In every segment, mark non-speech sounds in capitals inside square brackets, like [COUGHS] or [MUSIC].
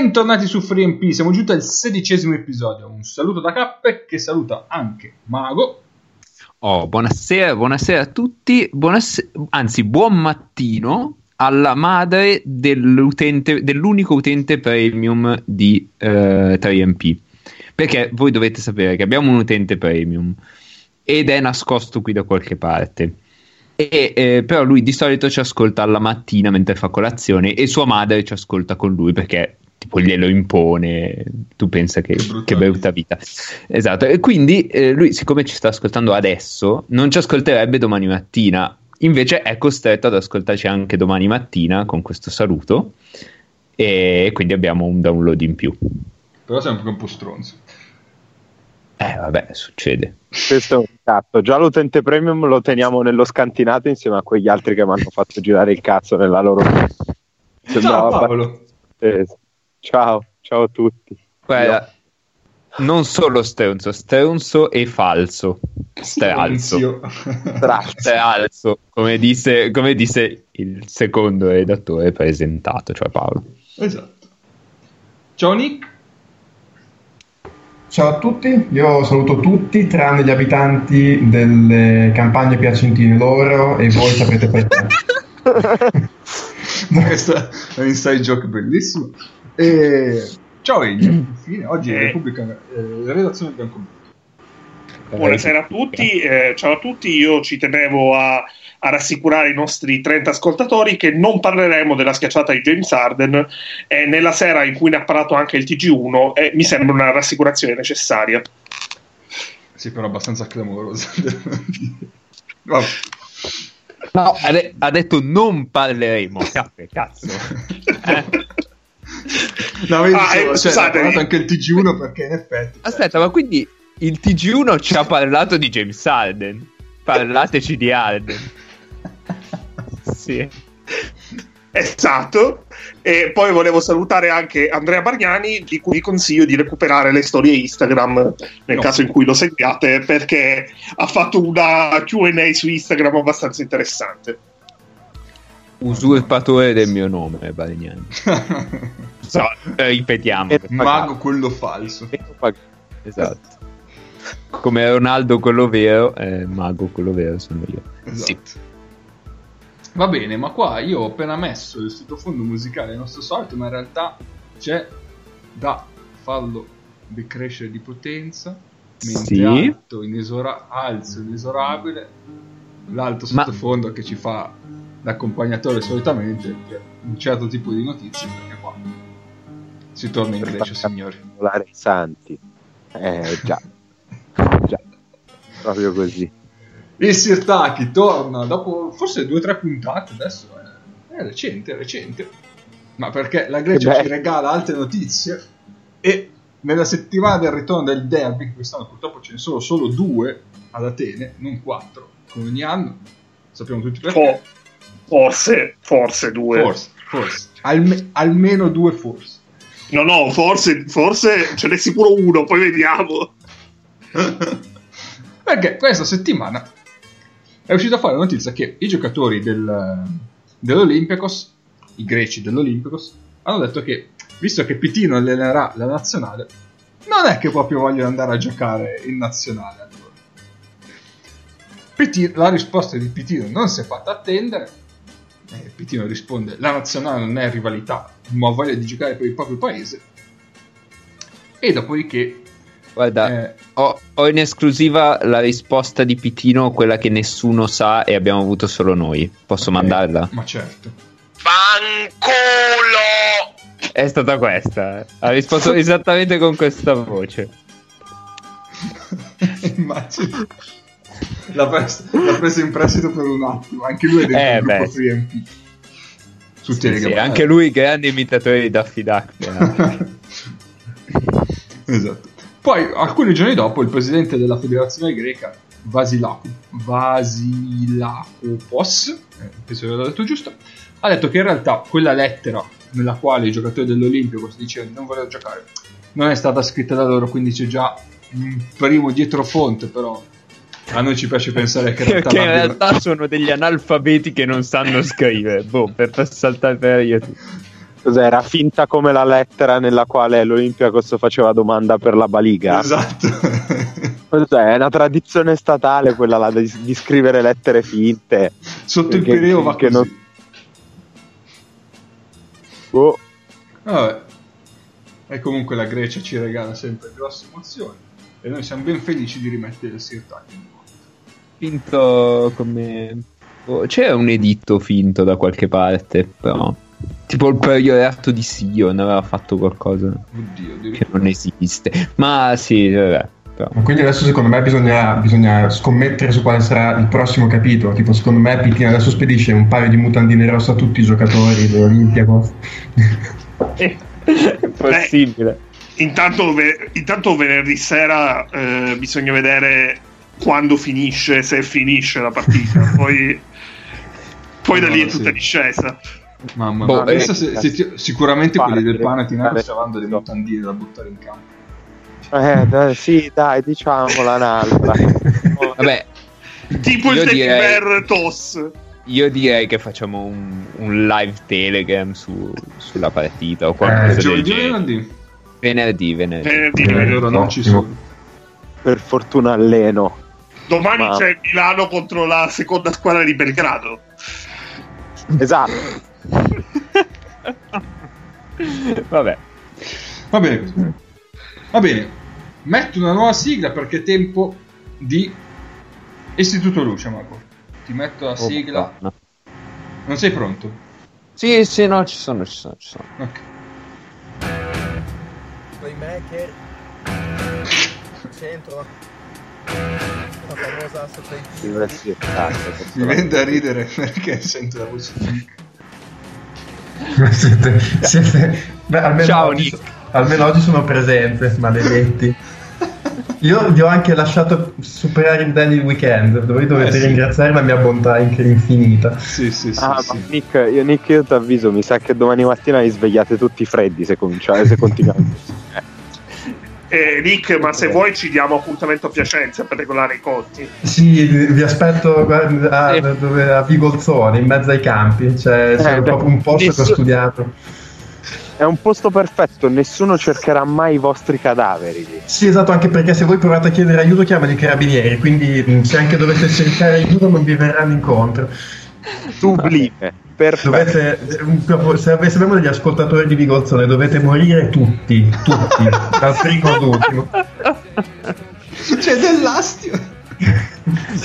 Bentornati su FreeMP, siamo giunti al sedicesimo episodio. Un saluto da Cappe che saluta anche Mago. Oh, buonasera, buonasera a tutti, buonasera, anzi buon mattino alla madre dell'unico utente premium di eh, 3MP. Perché voi dovete sapere che abbiamo un utente premium ed è nascosto qui da qualche parte. E, eh, però lui di solito ci ascolta alla mattina mentre fa colazione e sua madre ci ascolta con lui perché tipo glielo impone, tu pensa che, che, brutta, che brutta vita. Esatto, e quindi eh, lui siccome ci sta ascoltando adesso non ci ascolterebbe domani mattina, invece è costretto ad ascoltarci anche domani mattina con questo saluto e quindi abbiamo un download in più. Però sempre un po' stronzo. Eh, vabbè, succede. Questo è un cazzo. Già l'utente premium lo teniamo nello scantinato insieme a quegli altri che mi hanno fatto girare il cazzo nella loro. [LAUGHS] Ciao Paolo. Ciao, ciao a tutti. Guarda, Io... non solo stronzo, stronzo e falso. Stralzo. Stralzo, come disse, come disse il secondo redattore presentato, cioè Paolo. Esatto. Ciao Nick. Ciao a tutti, io saluto tutti tranne gli abitanti delle campagne piacentine loro e voi sapete perché. [LAUGHS] Questo è un inside joke bellissimo. E... Ciao Egli, [CLEARS THROAT] infine, oggi eh. Repubblica, eh, la redazione Biancomuto. Buonasera a tutti, eh, ciao a tutti, io ci tenevo a a rassicurare i nostri 30 ascoltatori che non parleremo della schiacciata di James Arden eh, nella sera in cui ne ha parlato anche il TG1 e mi sembra una rassicurazione necessaria. Sì, però abbastanza clamorosa. [LAUGHS] no, ha, de- ha, detto non parleremo. Cappe, cazzo. [LAUGHS] eh. No, io ah, dicevo, eh, cioè, ha parlato anche il TG1 perché in effetti... Aspetta, ma quindi il TG1 ci ha parlato di James Arden? Parlateci di Arden [LAUGHS] sì. Esatto, e poi volevo salutare anche Andrea Bargnani, di cui vi consiglio di recuperare le storie Instagram nel no. caso in cui lo seguiate, perché ha fatto una QA su Instagram abbastanza interessante. Usurpatore del mio nome, Bargnani. [LAUGHS] so, ripetiamo. Mago quello falso. Esatto. Come Ronaldo quello vero, eh, Mago quello vero sono io. Esatto. Sì. Va bene, ma qua io ho appena messo il sottofondo musicale nostro solito, ma in realtà c'è da farlo decrescere di potenza, mentre sì. alto, inesora- alzo inesorabile, l'alto sottofondo ma... che ci fa l'accompagnatore solitamente, un certo tipo di notizie, perché qua si torna in Grecia, signori. i santi. Eh, già. [LAUGHS] già. Proprio così. Il Sirtaki torna dopo forse due o tre puntate, adesso è, è recente, è recente. Ma perché la Grecia ci regala altre notizie e nella settimana del ritorno del derby, quest'anno purtroppo ce ne sono solo due ad Atene, non quattro, come ogni anno. Sappiamo tutti perché. Forse, forse due. Forse, forse. Alme- almeno due forse. No, no, forse, forse ce n'è sicuro uno, poi vediamo. [LAUGHS] perché questa settimana è uscita fuori la notizia che i giocatori del, dell'Olympiacos, i greci dell'Olympiacos, hanno detto che, visto che Pitino allenerà la nazionale, non è che proprio vogliono andare a giocare in nazionale. Allora. Pitino, la risposta di Pitino non si è fatta attendere. Eh, Pitino risponde: La nazionale non è rivalità, ma voglia di giocare per il proprio paese. E dopodiché Guarda, eh. ho, ho, in esclusiva la risposta di Pitino, quella che nessuno sa e abbiamo avuto solo noi. Posso okay. mandarla? Ma certo. Fanculo! È stata questa. Ha risposto esattamente con questa voce. [LAUGHS] Immagino. L'ha, pres- l'ha preso in prestito per un attimo. Anche lui è dentro eh, il gruppo 3MP. Su sì, Telegram. Sì, anche lui grande imitatore di Daffy Duck. [LAUGHS] esatto. Poi, alcuni giorni dopo, il presidente della federazione greca, Vasilakopoulos, Vasilakopos, eh, penso che l'ho detto giusto, ha detto che in realtà quella lettera nella quale i giocatori dell'Olimpico si dicevano non vogliono giocare non è stata scritta da loro, quindi c'è già un primo dietro fonte, però a noi ci piace pensare che in realtà, che in realtà sono degli analfabeti che non sanno scrivere, [LAUGHS] boh, per saltare per io. Cos'era? Finta come la lettera nella quale l'Olympiacos faceva domanda per la baliga. Esatto. [LAUGHS] Cos'è? È una tradizione statale quella là di, di scrivere lettere finte. Sotto il Pireo va così. non- Oh, Vabbè. E comunque la Grecia ci regala sempre grosse emozioni e noi siamo ben felici di rimettere il moto. Finto come. oh, C'era un editto finto da qualche parte, però. Tipo il periodato di Sion aveva fatto qualcosa Oddio, che non esiste. Ma sì, vabbè. Però. Quindi adesso secondo me bisogna, bisogna scommettere su quale sarà il prossimo capitolo. Tipo, secondo me Pitina adesso spedisce un paio di mutandine rosse a tutti i giocatori dell'Olimpiakos. È possibile. Intanto, ve- intanto venerdì sera eh, bisogna vedere quando finisce, se finisce la partita. [LAUGHS] poi, poi da lì è tutta sì. discesa. Mamma Boh, mia, pensa eh, se- se ti- sicuramente quelli del Panathinaikos Fare- stavano delle mutandine da buttare in campo. eh, dai, sì, dai, diciamola un'altra. [LAUGHS] Vabbè, Tipo il Teddy Toss. io direi che facciamo un, un live telegram su- sulla partita o Eh, qualcosa del Giovedì venerdì? Venerdì, venerdì. Venerdì, Eh, venerdì. loro non ci sono. Per fortuna alleno. Domani Ma- c'è Milano contro la seconda squadra di Belgrado. Esatto. [LAUGHS] Vabbè. Va bene così. Va bene. Metto una nuova sigla perché è tempo di Istituto Luce, Marco. Ti metto la sigla. No. Non sei pronto? Sì, sì, no, ci sono, ci sono, ci sono. Ok. playmaker centro la famosa. Mi viene da ridere perché sento la voce di Nick. siete, siete- beh, almeno, Ciao, oggi, Nick. almeno oggi sono presente, maledetti. Io vi ho anche lasciato superare il daily weekend, voi dovete Eh, sì. ringraziare la mia bontà infinita. Sì, sì, sì. Ah, sì. ma Nick, io, Nick, io ti avviso, mi sa che domani mattina vi svegliate tutti freddi se cominciate, se continuate. [LAUGHS] Eh, Nick, ma se vuoi ci diamo appuntamento a Piacenza per regolare i conti. Sì, vi aspetto a, a Vigolzone, in mezzo ai campi, cioè c'è Eh, proprio un posto che ho studiato. È un posto perfetto, nessuno cercherà mai i vostri cadaveri lì. Sì, esatto, anche perché se voi provate a chiedere aiuto chiamano i carabinieri, quindi mh, se anche dovete cercare aiuto non vi verranno incontro. Sublime, perfetto. Dovete, se, ave- se abbiamo degli ascoltatori di Vigolzone, dovete morire tutti, tutti, [LAUGHS] dal primo all'ultimo. C'è dell'astio.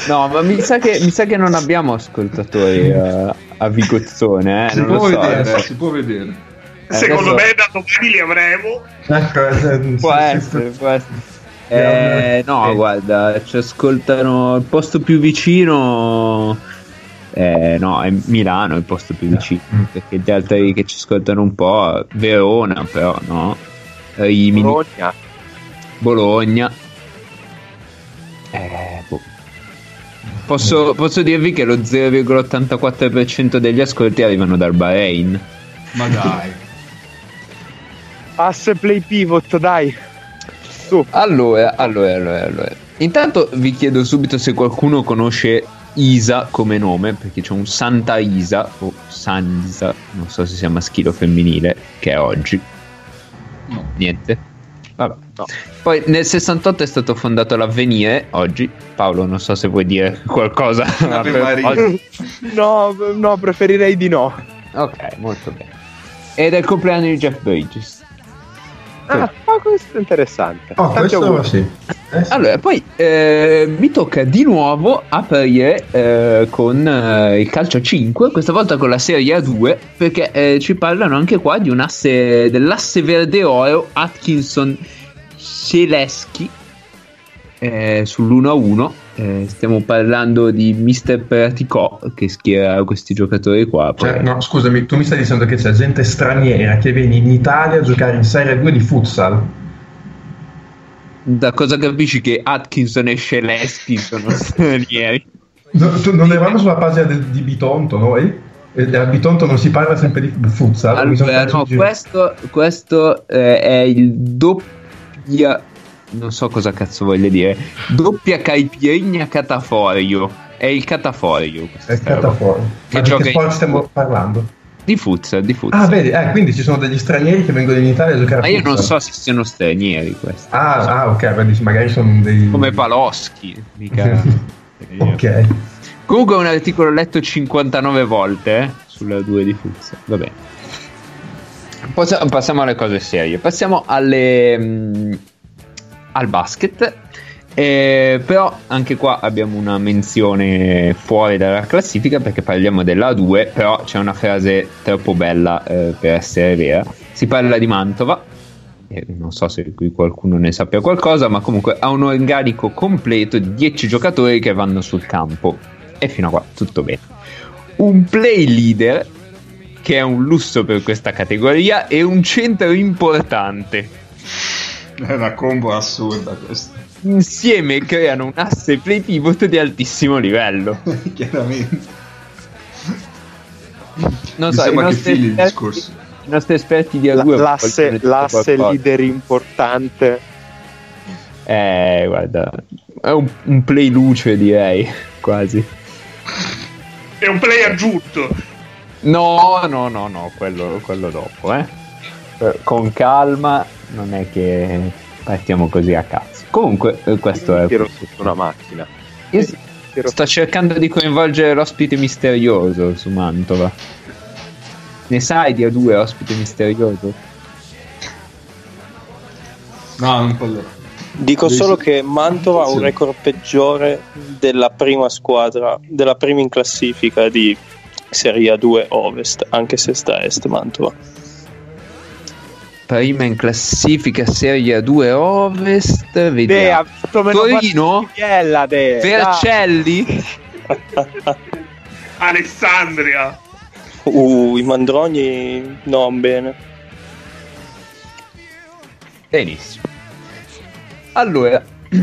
No, ma mi sa che, mi sa che non abbiamo ascoltatori a, a Vigozzone, eh. Si non può lo so. vedere, eh. si può vedere. Eh, Secondo adesso- me da domani li avremo. Ecco, eh, Può essere, può essere. Eh, no, Eh. guarda, ci ascoltano il posto più vicino. Eh, no, è Milano il posto più vicino. Mm. Perché gli altri che ci ascoltano un po', Verona, però no. Rimini, Bologna. Bologna. Eh, boh. Posso, posso dirvi che lo 0,84% degli ascolti arrivano dal Bahrain. Ma dai. Asse play pivot, dai. Su. Allora, allora, allora, allora. Intanto vi chiedo subito se qualcuno conosce Isa come nome, perché c'è un Santa Isa o Sanisa, non so se sia maschile o femminile, che è oggi. No. Niente. Vabbè. No. Poi nel 68 è stato fondato l'Avvenire, oggi. Paolo, non so se vuoi dire qualcosa. [LAUGHS] No, no, preferirei di no. Ok, molto bene. Ed è il compleanno di Jeff Bridges. Ah, ma questo è interessante. Oh, Tanti questo sì. Eh, sì. Allora, poi eh, mi tocca di nuovo aprire eh, con eh, il calcio 5, questa volta con la Serie A2, perché eh, ci parlano anche qua di un asse dell'asse verde oro Atkinson Celeschi eh, sull'1-1. Eh, stiamo parlando di Mister Praticò che schiera questi giocatori qua. Cioè, no, scusami, tu mi stai dicendo che c'è gente straniera che viene in Italia a giocare in Serie 2 di futsal? Da cosa capisci che Atkinson e Celeschi sono [LAUGHS] stranieri? No, non eravamo sulla pagina del- di Bitonto noi? E a Bitonto non si parla sempre di futsal? Allora, no, questo, questo eh, è il doppia. Non so cosa cazzo voglia dire. Doppia caipirinha cataforio. È il cataforio. È roba. cataforio. Che Ma di che in- sport stiamo parlando? Di futsal, di futsal. Ah, vedi, eh, quindi ci sono degli stranieri che vengono in Italia a giocare a Ma io non futsal. so se siano stranieri questi. Ah, ah, ok, vedi, magari sono dei... Come Paloschi. mica- [LAUGHS] ok. Comunque è un articolo letto 59 volte eh, sulla 2 di futsal. Va bene. Passiamo alle cose serie. Passiamo alle, mm, al basket. Eh, però anche qua abbiamo una menzione fuori dalla classifica perché parliamo della A2, però c'è una frase troppo bella eh, per essere vera. Si parla di Mantova, eh, non so se qui qualcuno ne sappia qualcosa, ma comunque ha un organico completo di 10 giocatori che vanno sul campo. E fino a qua tutto bene. Un play leader, che è un lusso per questa categoria, e un centro importante. È una combo assurda questa. Insieme creano un asse play pivot di altissimo livello. [LAUGHS] Chiaramente. Non Mi so, sembra che fili il discorso. i nostri esperti di La- A2 l'asse, l'asse leader importante. Eh, guarda, è un, un play luce direi, quasi. È un play aggiunto. No, no, no, no, quello, quello dopo, eh. Eh, Con calma, non è che partiamo così a cazzo. Comunque, eh, questo è... Tiro sotto una macchina. Io Tiro- sto cercando di coinvolgere l'ospite misterioso su Mantova. Ne sai di A2 ospite misterioso? No, non parlo. Dico solo che Mantova ha un record peggiore della prima squadra, della prima in classifica di Serie A2 Ovest, anche se sta a Est Mantova. Prima in classifica Serie A2 Ovest, vediamo. meno Torino? Biella, De. Vercelli? [LAUGHS] Alessandria. Uh, i Mandroni non bene. Benissimo. Allora, [CLEARS THROAT]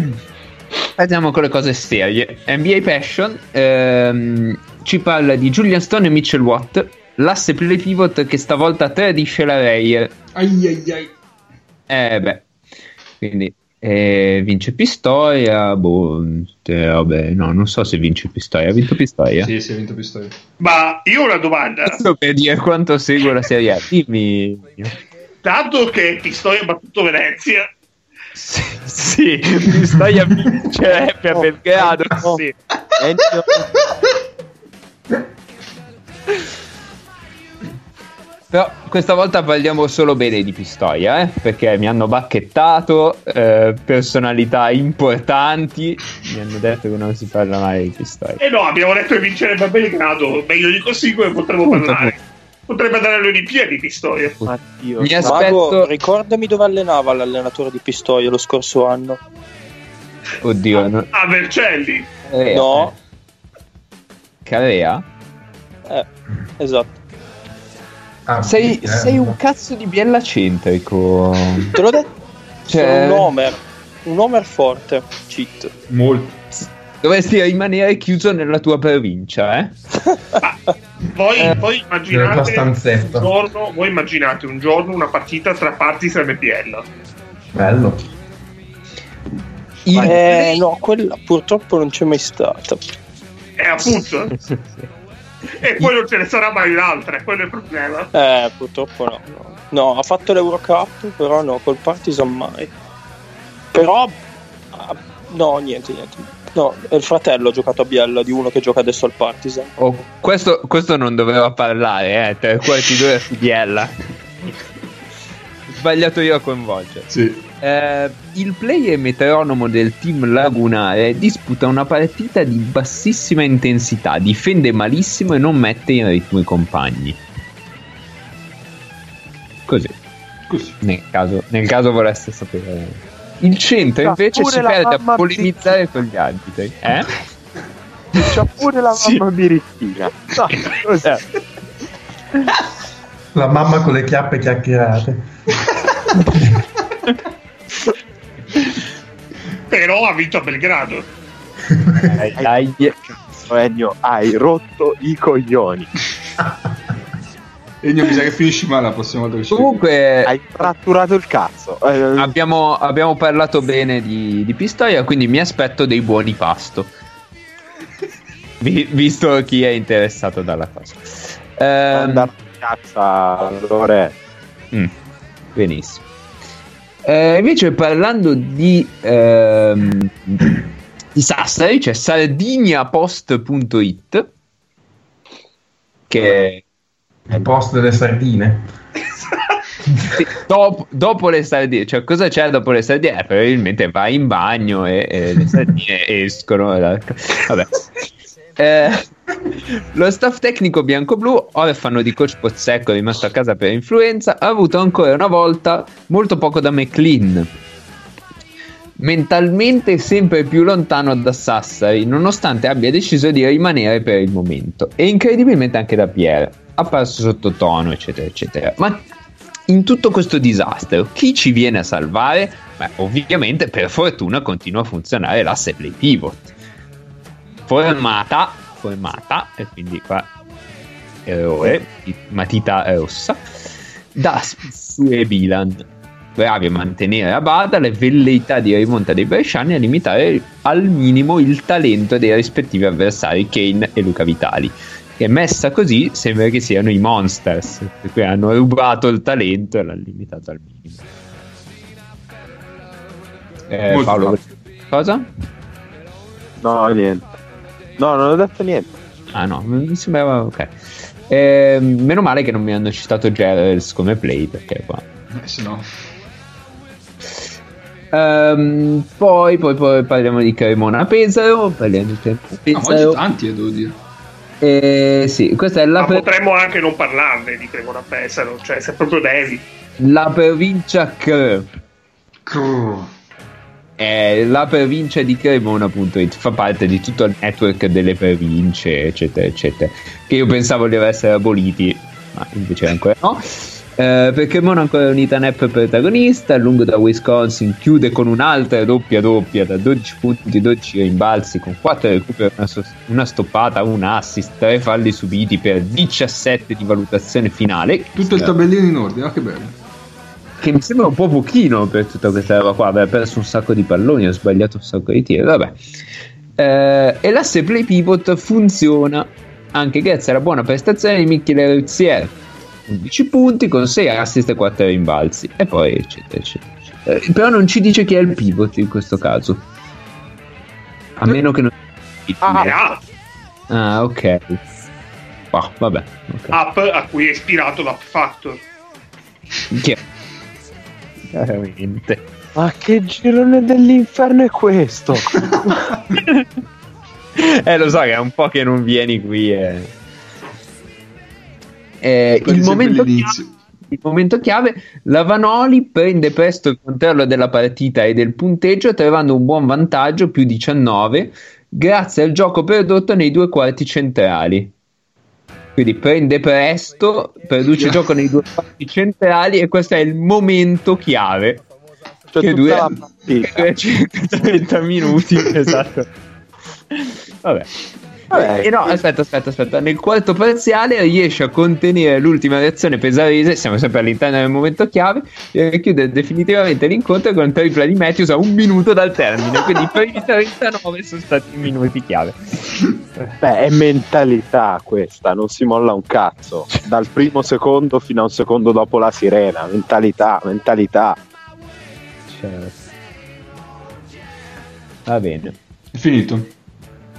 andiamo con le cose serie. NBA Passion ehm, ci parla di Julian Stone e Mitchell Watt, l'asse play pivot che stavolta tradisce la Reyer. Ai ai ai. Eh beh, quindi eh, vince Pistoia, boh, eh, vabbè, no, non so se vince Pistoia, ha vinto Pistoia? Sì, si è vinto Pistoia. Ma io ho una domanda. Questo per dire quanto seguo la Serie A, dimmi. Dato che Pistoia ha battuto Venezia, Sì, sì, Pistoia vincerebbe a Belgrado, sì. Ennio- Però questa volta parliamo solo bene di Pistoia, eh? perché mi hanno bacchettato, eh, personalità importanti, mi hanno detto che non si parla mai di Pistoia. e no, abbiamo detto che vincerebbe a Belgrado. Meglio di così come potremmo Appunto, parlare. Potrebbe andare alle Olimpiadi Pistoia. Addio. Mi Mago, aspetto... ricordami dove allenava l'allenatore di Pistoia lo scorso anno. Oddio, no... A Vercelli. Carea, No, eh. Carea? eh, esatto. Ah, Sei, eh, sei un cazzo di biella centrico. Te l'ho detto. Cioè- Sono un Homer. Un Homer forte. Cheat. Molto. Dovresti rimanere chiuso nella tua provincia, eh? Voi, Eh, tua immaginate un giorno, voi immaginate un giorno una partita tra e Biella. Bello. Il Eh, no, quella purtroppo non c'è mai stata. E appunto, [LAUGHS] [LAUGHS] e poi non ce ne sarà mai un'altra, quello è il problema. Eh, purtroppo no. No, No, ha fatto l'Eurocup, però no, col Partizan mai. Però, ah, no, niente, niente. No, è il fratello ha giocato a Biella di uno che gioca adesso al Partizan. Oh, questo, questo non doveva parlare, eh? Tre quarti d'ora su Biella. [LAUGHS] Sbagliato io a coinvolgere. Sì. Eh, il player metronomo del team lagunare disputa una partita di bassissima intensità, difende malissimo e non mette in ritmo i compagni. Così, Così. nel caso, nel caso voleste sapere. Il centro invece si perde a polemizzare con gli arbitri. Eh? [LAUGHS] C'ha pure la Sì. mamma birichina. No, cos'è? La mamma con le chiappe chiacchierate. [LAUGHS] Però ha vinto a Belgrado. Dai, dai. Cazzo, Ennio, hai rotto i coglioni. Ennio, mi sa che finisci male la prossima volta che ci Comunque, Hai fratturato il cazzo. Eh, abbiamo, abbiamo parlato bene di, di Pistoia, quindi mi aspetto dei buoni pasto. Vi- visto chi è interessato dalla cosa. Ehm, andare piazza Lore. Mm, benissimo. Eh, invece parlando di, ehm, di Sassari c'è sardiniapost.it che Il post delle sardine. [LAUGHS] sì, dopo, dopo le sardine, cioè cosa c'è dopo le sardine? Eh, probabilmente vai in bagno e, e le sardine [LAUGHS] escono. Vabbè. Eh, lo staff tecnico bianco-blu, orfano di coach Pozzecco rimasto a casa per influenza, ha avuto ancora una volta molto poco da McLean. Mentalmente sempre più lontano da Sassari, nonostante abbia deciso di rimanere per il momento. E incredibilmente anche da Pierre, apparso sottotono, eccetera, eccetera. Ma in tutto questo disastro, chi ci viene a salvare? Beh, ovviamente per fortuna continua a funzionare l'asse play pivot formata, formata, e quindi qua errore, matita rossa, da Spizzu e Bilan. Bravi a mantenere a bada le velleità di rimonta dei bresciani e a limitare al minimo il talento dei rispettivi avversari Kane e Luca Vitali. Che messa così sembra che siano i Monsters, cui hanno rubato il talento e l'hanno limitato al minimo. Eh, Paolo, cosa? No, niente. No, non ho detto niente. Ah no, mi sembrava ok. Eh, meno male che non mi hanno citato Gerals come play perché qua. Eh, se no. Ehm, poi, poi, poi parliamo di Cremona Pesaro. Parliamo di Cremona Ah, ma oggi Pesaro. tanti, eh, devo dire. Eh, sì, questa è la, Ma potremmo anche non parlarne di Cremona Pesaro, cioè se proprio devi. la provincia Cre. Crrr. È la provincia di Cremona.it fa parte di tutto il network delle province, eccetera, eccetera. Che io pensavo di essere aboliti, ma invece ancora no. Eh, per Cremona ancora unita Nep protagonista, lungo da Wisconsin chiude con un'altra doppia doppia da 12 punti, 12 rimbalzi con 4 recuperi, una, sos- una stoppata, un assist, 3 falli subiti per 17 di valutazione finale. Tutto il tabellino in ordine, ah, che bello. Che mi sembra un po' pochino per tutta questa roba qua. Aveva perso un sacco di palloni, ho sbagliato un sacco di tiri. Vabbè. Eh, e l'asse play pivot funziona anche grazie alla buona prestazione di Michele Ruzzier. 11 punti con 6 assist e 4 rimbalzi. E poi eccetera, eccetera, eccetera. Eh, però non ci dice chi è il pivot in questo caso. A meno che non. Ah. È App, Ah, ok. Ah, vabbè. ok. App a cui è ispirato l'App Factor. Chi è? Veramente. Ma che girone dell'inferno è questo? [LAUGHS] eh, lo so che è un po' che non vieni qui. eh. Eh, il, momento chiave, il momento chiave, la Vanoli prende presto il controllo della partita e del punteggio, trovando un buon vantaggio, più 19, grazie al gioco prodotto nei due quarti centrali. Quindi prende presto, produce gioco nei due quarti centrali e questo è il momento chiave. Cioè, Che due- la partita. [LAUGHS] Che circa 30 minuti, [LAUGHS] esatto. Vabbè. Vabbè, Eh, no, aspetta, aspetta, aspetta. Nel quarto parziale riesce a contenere l'ultima reazione pesarese. Siamo sempre all'interno del momento chiave. E chiude definitivamente l'incontro con un tripla di Matthews a un minuto dal termine. Quindi i primi 39 sono stati i minuti chiave. Beh, è mentalità questa, non si molla un cazzo. Dal primo secondo fino a un secondo dopo la sirena. Mentalità, mentalità. Certo. Va bene. È finito.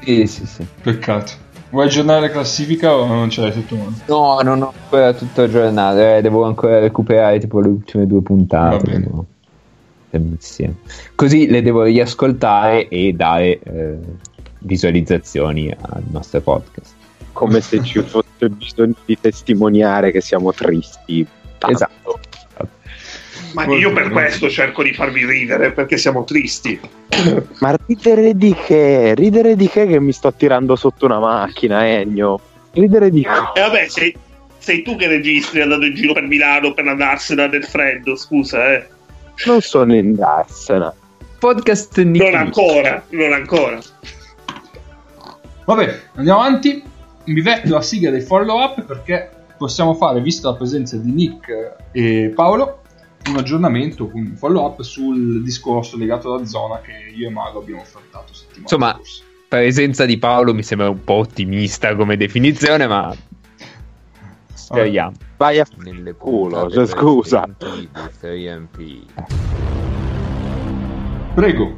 Sì, sì, sì. Peccato. Vuoi aggiornare la classifica o non ce l'hai tutto? No, non ho ancora tutto aggiornato. Eh, devo ancora recuperare tipo le ultime due puntate. Insieme. Così le devo riascoltare e dare eh, visualizzazioni al nostro podcast. Come se ci fosse bisogno di testimoniare che siamo tristi. Tanto. Esatto. Ma Molto io per bene. questo cerco di farvi ridere perché siamo tristi. [COUGHS] Ma ridere di che? Ridere di che che mi sto tirando sotto una macchina, Ennio? Ridere di E vabbè, sei, sei tu che registri andando in giro per Milano per andarsene del freddo, scusa, eh. Non sono in Darsena. Podcast Non Nick ancora, non ancora. Vabbè, andiamo avanti. Mi metto la sigla dei follow up perché possiamo fare, vista la presenza di Nick e Paolo, un aggiornamento, un follow up sul discorso legato alla zona che io e Mago abbiamo affrontato settimana Insomma, scorsa. presenza di Paolo mi sembra un po' ottimista come definizione, ma Speriamo. Vai a Nelle Culo, cioè, scusa. precedenti di 3MP. Prego,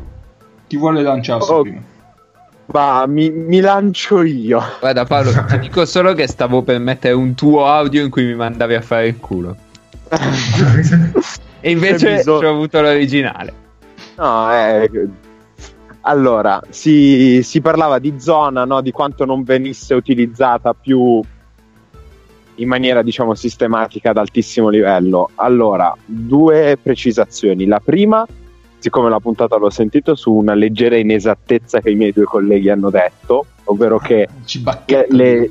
chi vuole lanciarsi Oh. prima? Ma mi, mi lancio io. Guarda Paolo, ti dico solo che stavo per mettere un tuo audio in cui mi mandavi a fare il culo. E invece bisogno- ho avuto l'originale. No, eh, allora, si, si parlava di zona, no, di quanto non venisse utilizzata più in maniera, diciamo, sistematica ad altissimo livello. Allora, due precisazioni. La prima, siccome la puntata l'ho sentito su una leggera inesattezza che i miei due colleghi hanno detto, ovvero che Ci bacchetta Le- le-.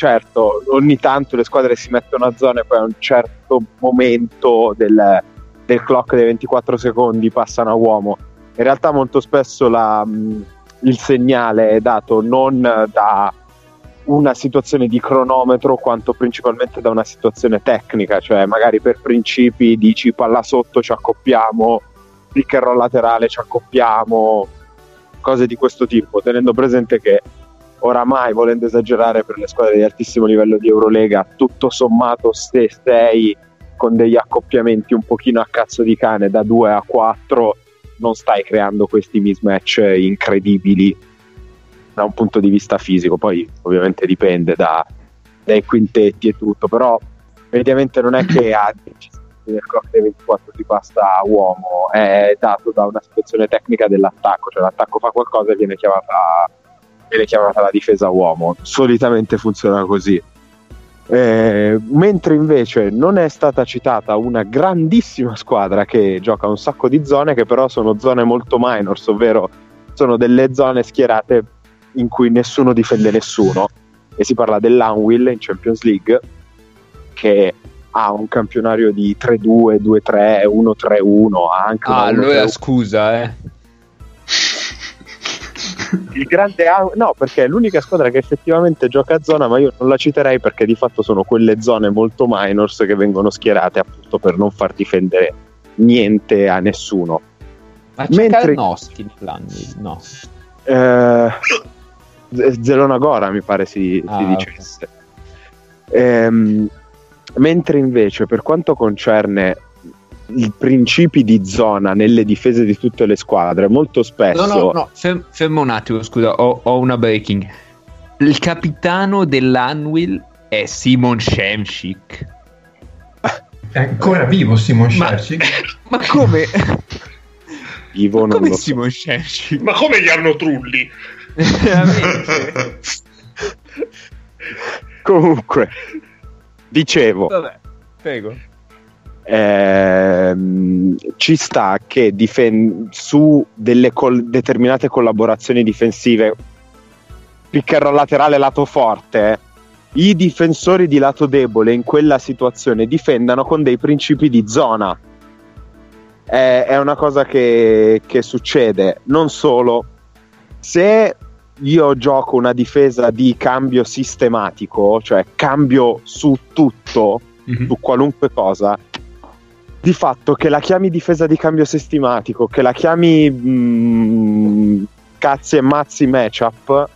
Certo, ogni tanto le squadre si mettono a zona e poi a un certo momento del, del clock dei 24 secondi passano a uomo. In realtà molto spesso la, mh, il segnale è dato non da una situazione di cronometro quanto principalmente da una situazione tecnica, cioè magari per principi dici palla sotto ci accoppiamo, pick and roll laterale ci accoppiamo, cose di questo tipo, tenendo presente che oramai, volendo esagerare per le squadre di altissimo livello di Eurolega, tutto sommato se sei con degli accoppiamenti un pochino a cazzo di cane da 2 a 4 non stai creando questi mismatch incredibili da un punto di vista fisico, poi ovviamente dipende da- dai quintetti e tutto, però mediamente non è che a 10 secondi del clock dei 24 si passa a uomo, è dato da una situazione tecnica dell'attacco, cioè l'attacco fa qualcosa e viene chiamata viene chiamata la difesa uomo. Solitamente funziona così. Eh, mentre invece non è stata citata una grandissima squadra che gioca un sacco di zone, che però sono zone molto minors, ovvero sono delle zone schierate in cui nessuno difende nessuno. E si parla dell'Anwil in Champions League, che ha un campionario di 3-2, 2-3, 1-3-1, ha anche Ah, una 1-3-1. allora scusa, eh. Il grande Au- no perché è l'unica squadra che effettivamente gioca a zona ma io non la citerei perché di fatto sono quelle zone molto minors che vengono schierate appunto per non far difendere niente a nessuno Ma c'è Mentre- nell'Anvil? No. eh, Zelona Gora mi pare si, Ah, si dicesse Ehm, mentre invece per quanto concerne i principi di zona nelle difese di tutte le squadre molto spesso No, no, no, ferm- fermo un attimo, scusa, ho, ho una breaking. Il capitano dell'Anvil è Simon Shemshik. È ancora vivo Simon Ma- Sherchik? [LAUGHS] Ma come? vivo non come lo so. Simon Shemshik? Ma come gli hanno trulli? Veramente? [LAUGHS] comunque dicevo Vabbè, prego. Ehm, ci sta che difen- su delle col- determinate collaborazioni difensive pick and roll laterale lato forte i difensori di lato debole in quella situazione difendano con dei principi di zona. È, è una cosa che, che succede. Non solo. Se io gioco una difesa di cambio sistematico cioè cambio su tutto Mhm. su qualunque cosa di fatto che la chiami difesa di cambio sistematico che la chiami mm, cazzi e mazzi matchup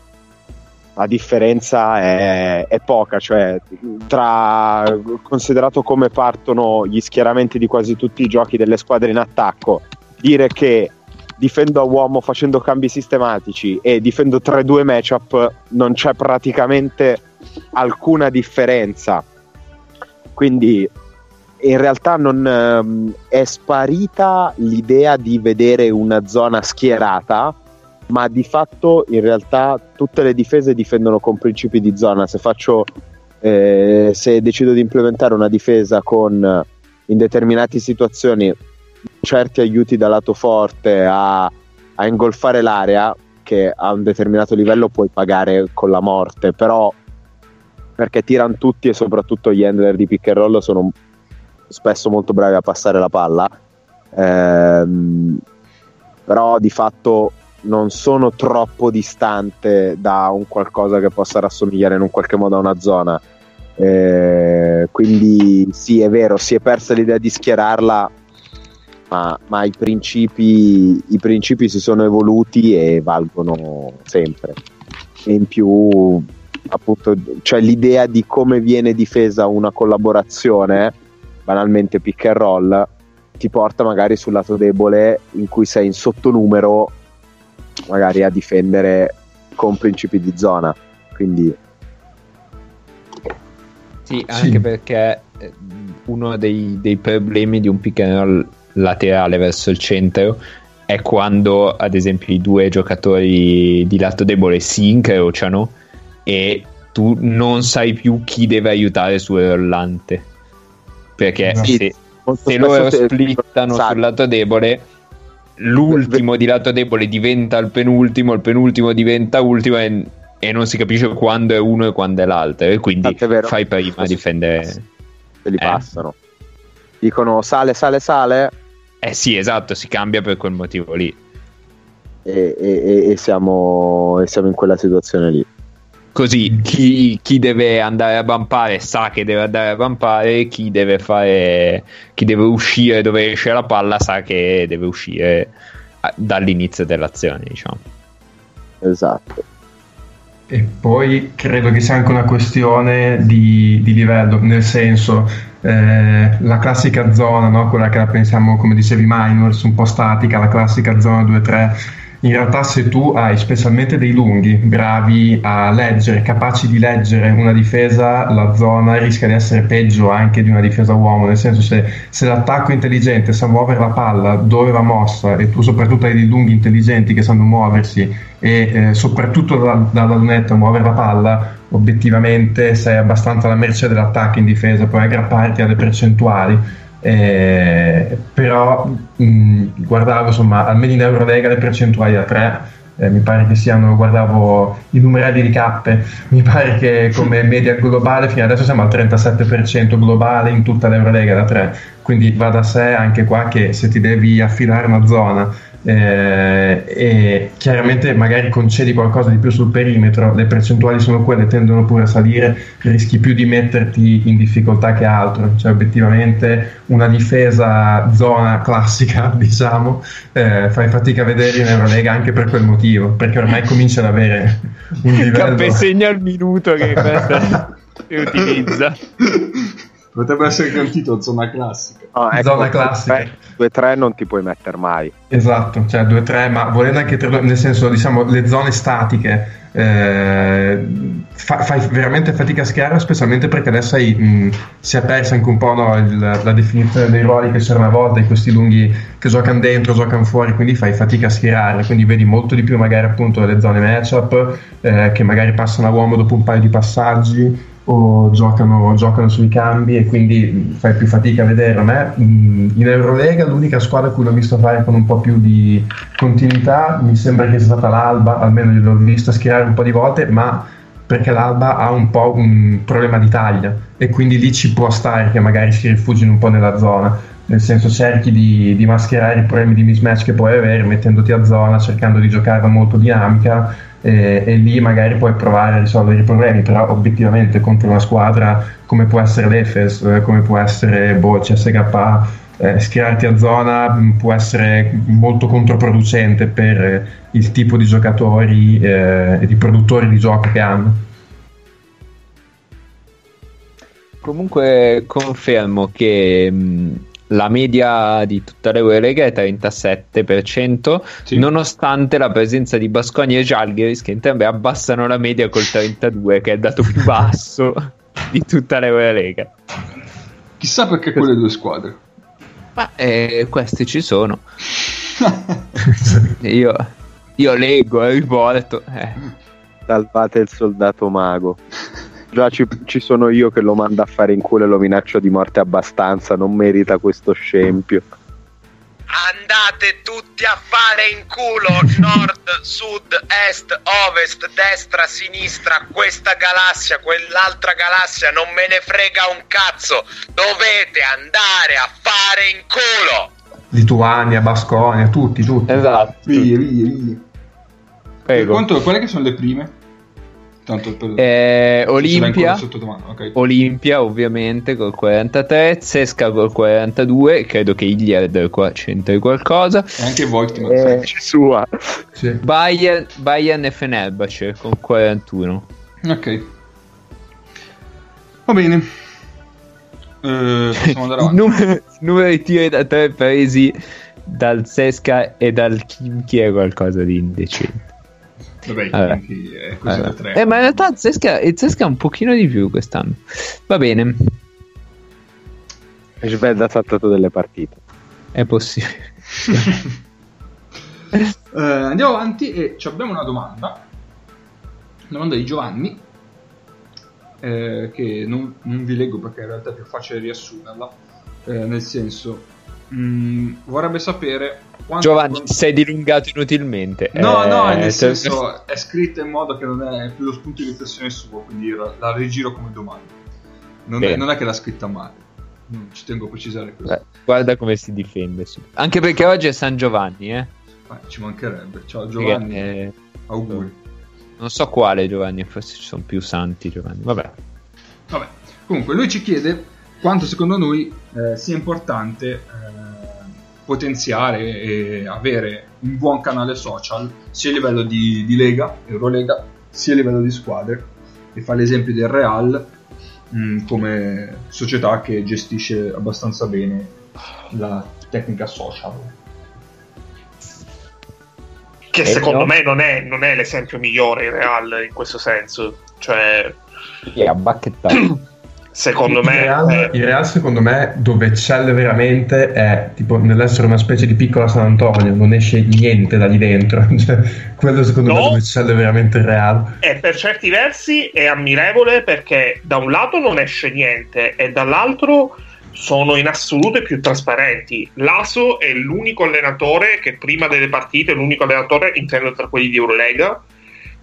la differenza è, è poca cioè tra considerato come partono gli schieramenti di quasi tutti i giochi delle squadre in attacco dire che difendo a uomo facendo cambi sistematici e difendo 3-2 matchup non c'è praticamente alcuna differenza. Quindi in realtà non ehm, è sparita l'idea di vedere una zona schierata ma di fatto in realtà tutte le difese difendono con principi di zona. Se faccio eh, se decido di implementare una difesa con eh, in determinate situazioni certi aiuti da lato forte a, a ingolfare l'area che a un determinato livello puoi pagare con la morte però perché tirano tutti e soprattutto gli handler di pick and roll sono spesso molto bravi a passare la palla. Ehm, però di fatto non sono troppo distante da un qualcosa che possa rassomigliare in un qualche modo a una zona. Eh, quindi sì è vero si è persa l'idea di schierarla ma, ma i, principi, i principi si sono evoluti e valgono sempre. E in più appunto, cioè l'idea di come viene difesa una collaborazione, banalmente pick and roll, ti porta magari sul lato debole in cui sei in sottonumero, magari a difendere con principi di zona. Quindi Sì, anche Sì. perché eh, uno dei, dei problemi di un pick and roll laterale verso il centro è quando, ad esempio, i due giocatori di lato debole si incrociano e tu non sai più chi deve aiutare sul rollante. Perché Sì, se, se loro splittano sul lato debole, l'ultimo di lato debole diventa il penultimo, il penultimo diventa ultimo e, e non si capisce quando è uno e quando è l'altro. E quindi fai prima a difendere. se li Eh. passano. Dicono sale, sale, sale Eh sì, esatto, si cambia per quel motivo lì. e- e- e siamo, e siamo in quella situazione lì. Così chi, chi deve andare a bampare sa che deve andare a bampare, chi deve fare chi deve uscire dove esce la palla sa che deve uscire eh, dall'inizio dell'azione, diciamo. Esatto. E poi credo che sia anche una questione di, di livello, nel senso eh, la classica zona, no? quella che la pensiamo come dicevi minors, un po' statica, la classica zona 2-3, in realtà se tu hai specialmente dei lunghi, bravi a leggere, capaci di leggere una difesa, la zona rischia di essere peggio anche di una difesa uomo, nel senso se, se l'attacco intelligente sa muovere la palla dove va mossa e tu soprattutto hai dei lunghi intelligenti che sanno muoversi e eh, soprattutto da- dalla lunetta muovere la palla, obiettivamente sei abbastanza alla merce dell'attacco in difesa, puoi aggrapparti alle percentuali. Eh, però mh, guardavo insomma almeno in Eurolega le percentuali da 3 eh, mi pare che siano guardavo i numerali di cappe [LAUGHS] mi pare che come media globale fino adesso siamo al 37% globale in tutta l'Eurolega da 3 quindi va da sé anche qua che se ti devi affilare una zona eh, e chiaramente magari concedi qualcosa di più sul perimetro, le percentuali sono quelle, tendono pure a salire, rischi più di metterti in difficoltà che altro, cioè obiettivamente una difesa zona classica, [LAUGHS] diciamo, eh, fai fatica a vedere in Eurolega anche per quel motivo, perché ormai [LAUGHS] comincia ad avere un livello... Cappe segna al minuto che questa si utilizza. [LAUGHS] Potrebbe essere titolo zona classica. No, ecco, Zona classica. 2-3 non ti puoi mettere mai. Esatto, cioè 2-3, ma volendo anche 3 nel senso, diciamo, le zone statiche eh, fa- fai veramente fatica a schierare, specialmente perché adesso hai, mh, si è persa anche un po' no, il- la definizione dei ruoli che c'era una volta, di questi lunghi che giocano dentro, giocano fuori, quindi fai fatica a schierare, quindi vedi molto di più magari appunto le zone matchup eh, che magari passano a uomo dopo un paio di passaggi o giocano, giocano sui cambi e quindi fai più fatica a vedere. A me in Eurolega l'unica squadra che l'ho visto fare con un po' più di continuità mi sembra che sia stata l'Alba, almeno l'ho vista schierare un po' di volte, ma perché l'Alba ha un po' un problema di taglia e quindi lì ci può stare che magari si rifugino un po' nella zona. Nel senso cerchi di, di mascherare i problemi di mismatch che puoi avere mettendoti a zona, cercando di giocare molto dinamica e, e lì magari puoi provare a risolvere i problemi, però obiettivamente contro una squadra come può essere l'Efes, eh, come può essere boh, CSKA, eh, schierarti a zona mh, può essere molto controproducente per eh, il tipo di giocatori eh, e di produttori di gioco che hanno. Comunque confermo che mh, la media di tutta l'Eurolega è 37%, Sì. nonostante la presenza di Basconia e Žalgiris che entrambe abbassano la media col 32%, che è il dato più [LAUGHS] basso di tutta l'Eurolega. Chissà perché quelle due squadre. Ma eh, questi ci sono. [LAUGHS] Io, io leggo e riporto. Eh. Salvate il soldato mago. [LAUGHS] Già ci, ci sono io che lo mando a fare in culo e lo minaccio di morte abbastanza, non merita questo scempio. Andate tutti a fare in culo nord, sud, est, ovest, destra, sinistra, questa galassia, quell'altra galassia, non me ne frega un cazzo. Dovete andare a fare in culo. Lituania, Basconia, tutti, tutti. Esatto. Via, via, via. Prego. quanto, quelle che sono le prime? Tanto per... Eh, Olimpia. Sotto domanda, ok. Olimpia ovviamente col 43, Zesca col 42, credo che Iliad qua c'entri qualcosa. E anche Voigtman. Eh, sua. Sì. Bayern, Bayern e Fenerbahce con 41. Ok. Va bene. Eh, [LAUGHS] Il numero, numero di tiri da tre presi dal Sesca e dal Kim chi è qualcosa di indecente. Vabbè, Vabbè. è così Vabbè. da tre. Eh, ma in realtà Sesca, il Sesca un pochino di più quest'anno. Va bene, Sved ha saltato delle partite. è possibile. [LAUGHS] Eh, andiamo avanti e ci abbiamo una domanda. Domanda di Giovanni. eh, che non, non vi leggo perché in realtà è più facile riassumerla. eh, nel senso, mh, vorrebbe sapere quanto. Giovanni, ti sei dilungato inutilmente. No, Eh, no, nel te- senso è scritta in modo che non è più lo spunto di riflessione suo, quindi la, la rigiro come domanda. Non è, non è che l'ha scritta male. Mm, Ci tengo a precisare questo. Eh, Guarda come si difende. Anche perché oggi è San Giovanni, eh. Eh, ci mancherebbe. Ciao Giovanni, Eh, auguri. non so quale Giovanni, forse ci sono più santi Giovanni. Vabbè. Vabbè, comunque lui ci chiede quanto secondo noi eh, sia importante eh, potenziare e avere un buon canale social sia a livello di, di Lega, Eurolega, sia a livello di squadre. E fa l'esempio del Real mh, come società che gestisce abbastanza bene la tecnica social. Che Eh, secondo no. me non è, non è l'esempio migliore in Real in questo senso. Cioè, Yeah, bacchettato. [CLEARS THROAT] secondo il, me. Real, eh, il Real, secondo me, dove eccelle veramente è tipo nell'essere una specie di piccola San Antonio, non esce niente da lì dentro. [LAUGHS] Cioè, quello secondo No. me dove eccelle veramente il Real. E per certi versi è ammirevole perché da un lato non esce niente e dall'altro sono in assoluto i più trasparenti. Laso è l'unico allenatore che prima delle partite, l'unico allenatore, intendo tra quelli di Eurolega,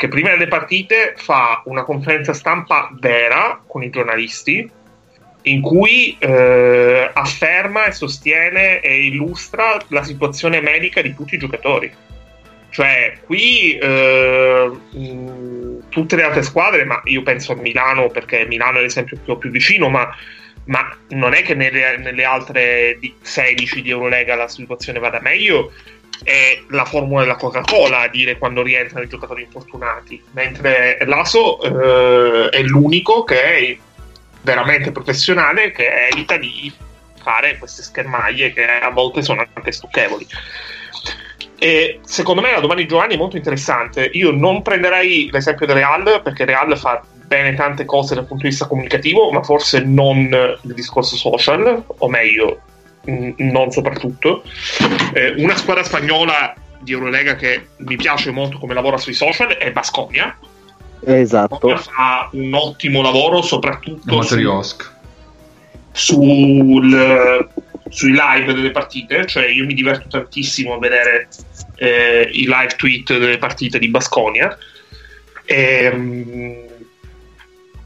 che prima delle partite fa una conferenza stampa vera con i giornalisti in cui eh, afferma e sostiene e illustra la situazione medica di tutti i giocatori. Cioè, qui eh, tutte le altre squadre, ma io penso a Milano perché Milano è l'esempio più, più vicino, ma, ma non è che nelle, nelle altre di- 16 di Eurolega la situazione vada meglio. È la formula della Coca-Cola a dire quando rientrano i giocatori infortunati, mentre Laso eh, è l'unico che è veramente professionale che evita di fare queste schermaglie che a volte sono anche stucchevoli. E secondo me la domanda di Giovanni è molto interessante. Io non prenderei l'esempio del Real perché Real fa bene tante cose dal punto di vista comunicativo, ma forse non il discorso social, o meglio, non soprattutto. Eh, una squadra spagnola di Eurolega che mi piace molto come lavora sui social è Basconia. Esatto. Fa un ottimo lavoro, soprattutto su, sul, sui live delle partite, cioè io mi diverto tantissimo a vedere eh, i live tweet delle partite di Basconia.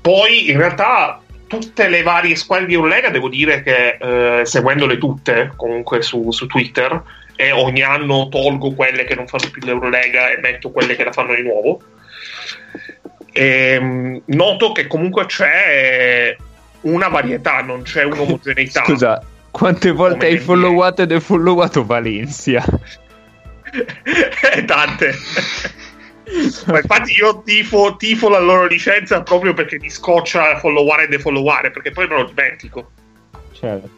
poi in realtà tutte le varie squadre di Eurolega devo dire che eh, seguendole tutte comunque su, su Twitter e ogni anno tolgo quelle che non fanno più l'Eurolega e metto quelle che la fanno di nuovo. Ehm, noto che comunque c'è una varietà, non c'è un'omogeneità. [LAUGHS] Scusa, quante volte hai followato ed hai followato Valencia? [LAUGHS] Eh, Tante. Ma infatti io tifo, tifo la loro licenza proprio perché mi scoccia followare e defolloware, perché poi me lo dimentico. Certo.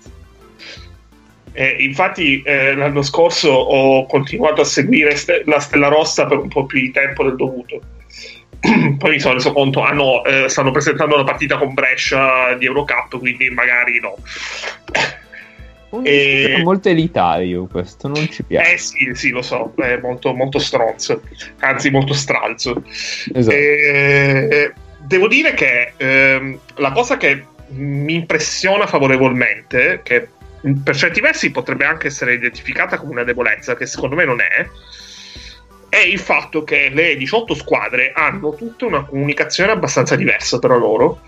Eh, infatti eh, l'anno scorso ho continuato a seguire ste- la Stella Rossa per un po' più di tempo del dovuto. [CLEARS THROAT] Poi mi sono reso conto, ah no, eh, stanno presentando la partita con Brescia di Eurocup, quindi magari no. Un E- molto elitario questo, non ci piace. Eh sì, sì, lo so, è molto, molto stronzo, anzi molto stralzo. Esatto. Eh, devo dire che ehm, la cosa che mi impressiona favorevolmente, che per certi versi potrebbe anche essere identificata come una debolezza, che secondo me non è, è il fatto che le 18 squadre hanno tutte una comunicazione abbastanza diversa tra loro.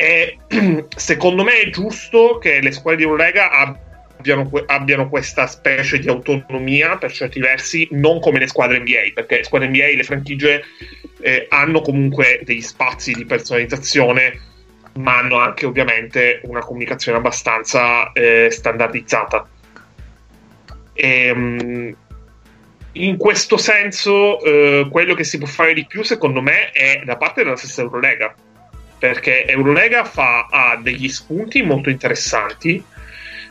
E [CLEARS THROAT] secondo me è giusto che le squadre di Eurolega abbiano, que- abbiano questa specie di autonomia per certi versi, non come le squadre NBA, perché le squadre NBA, le franchigie eh, hanno comunque degli spazi di personalizzazione, ma hanno anche ovviamente una comunicazione abbastanza eh, standardizzata. Ehm, in questo senso, eh, quello che si può fare di più, secondo me, è da parte della stessa Eurolega. Perché Eurolega fa, ha degli spunti molto interessanti.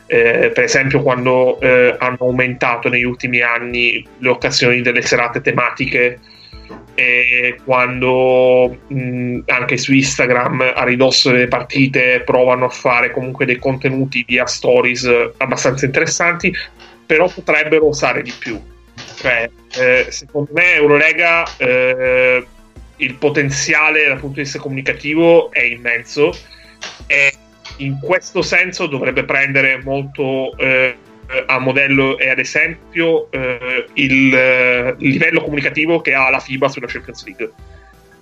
Eh, per esempio, quando eh, hanno aumentato negli ultimi anni le occasioni delle serate tematiche, e quando mh, anche su Instagram a ridosso delle partite provano a fare comunque dei contenuti via stories abbastanza interessanti, però potrebbero usare di più cioè, eh, secondo me Eurolega eh, il potenziale dal punto di vista comunicativo è immenso e in questo senso dovrebbe prendere molto eh, a modello e ad esempio eh, il, il, livello comunicativo che ha la FIBA sulla Champions League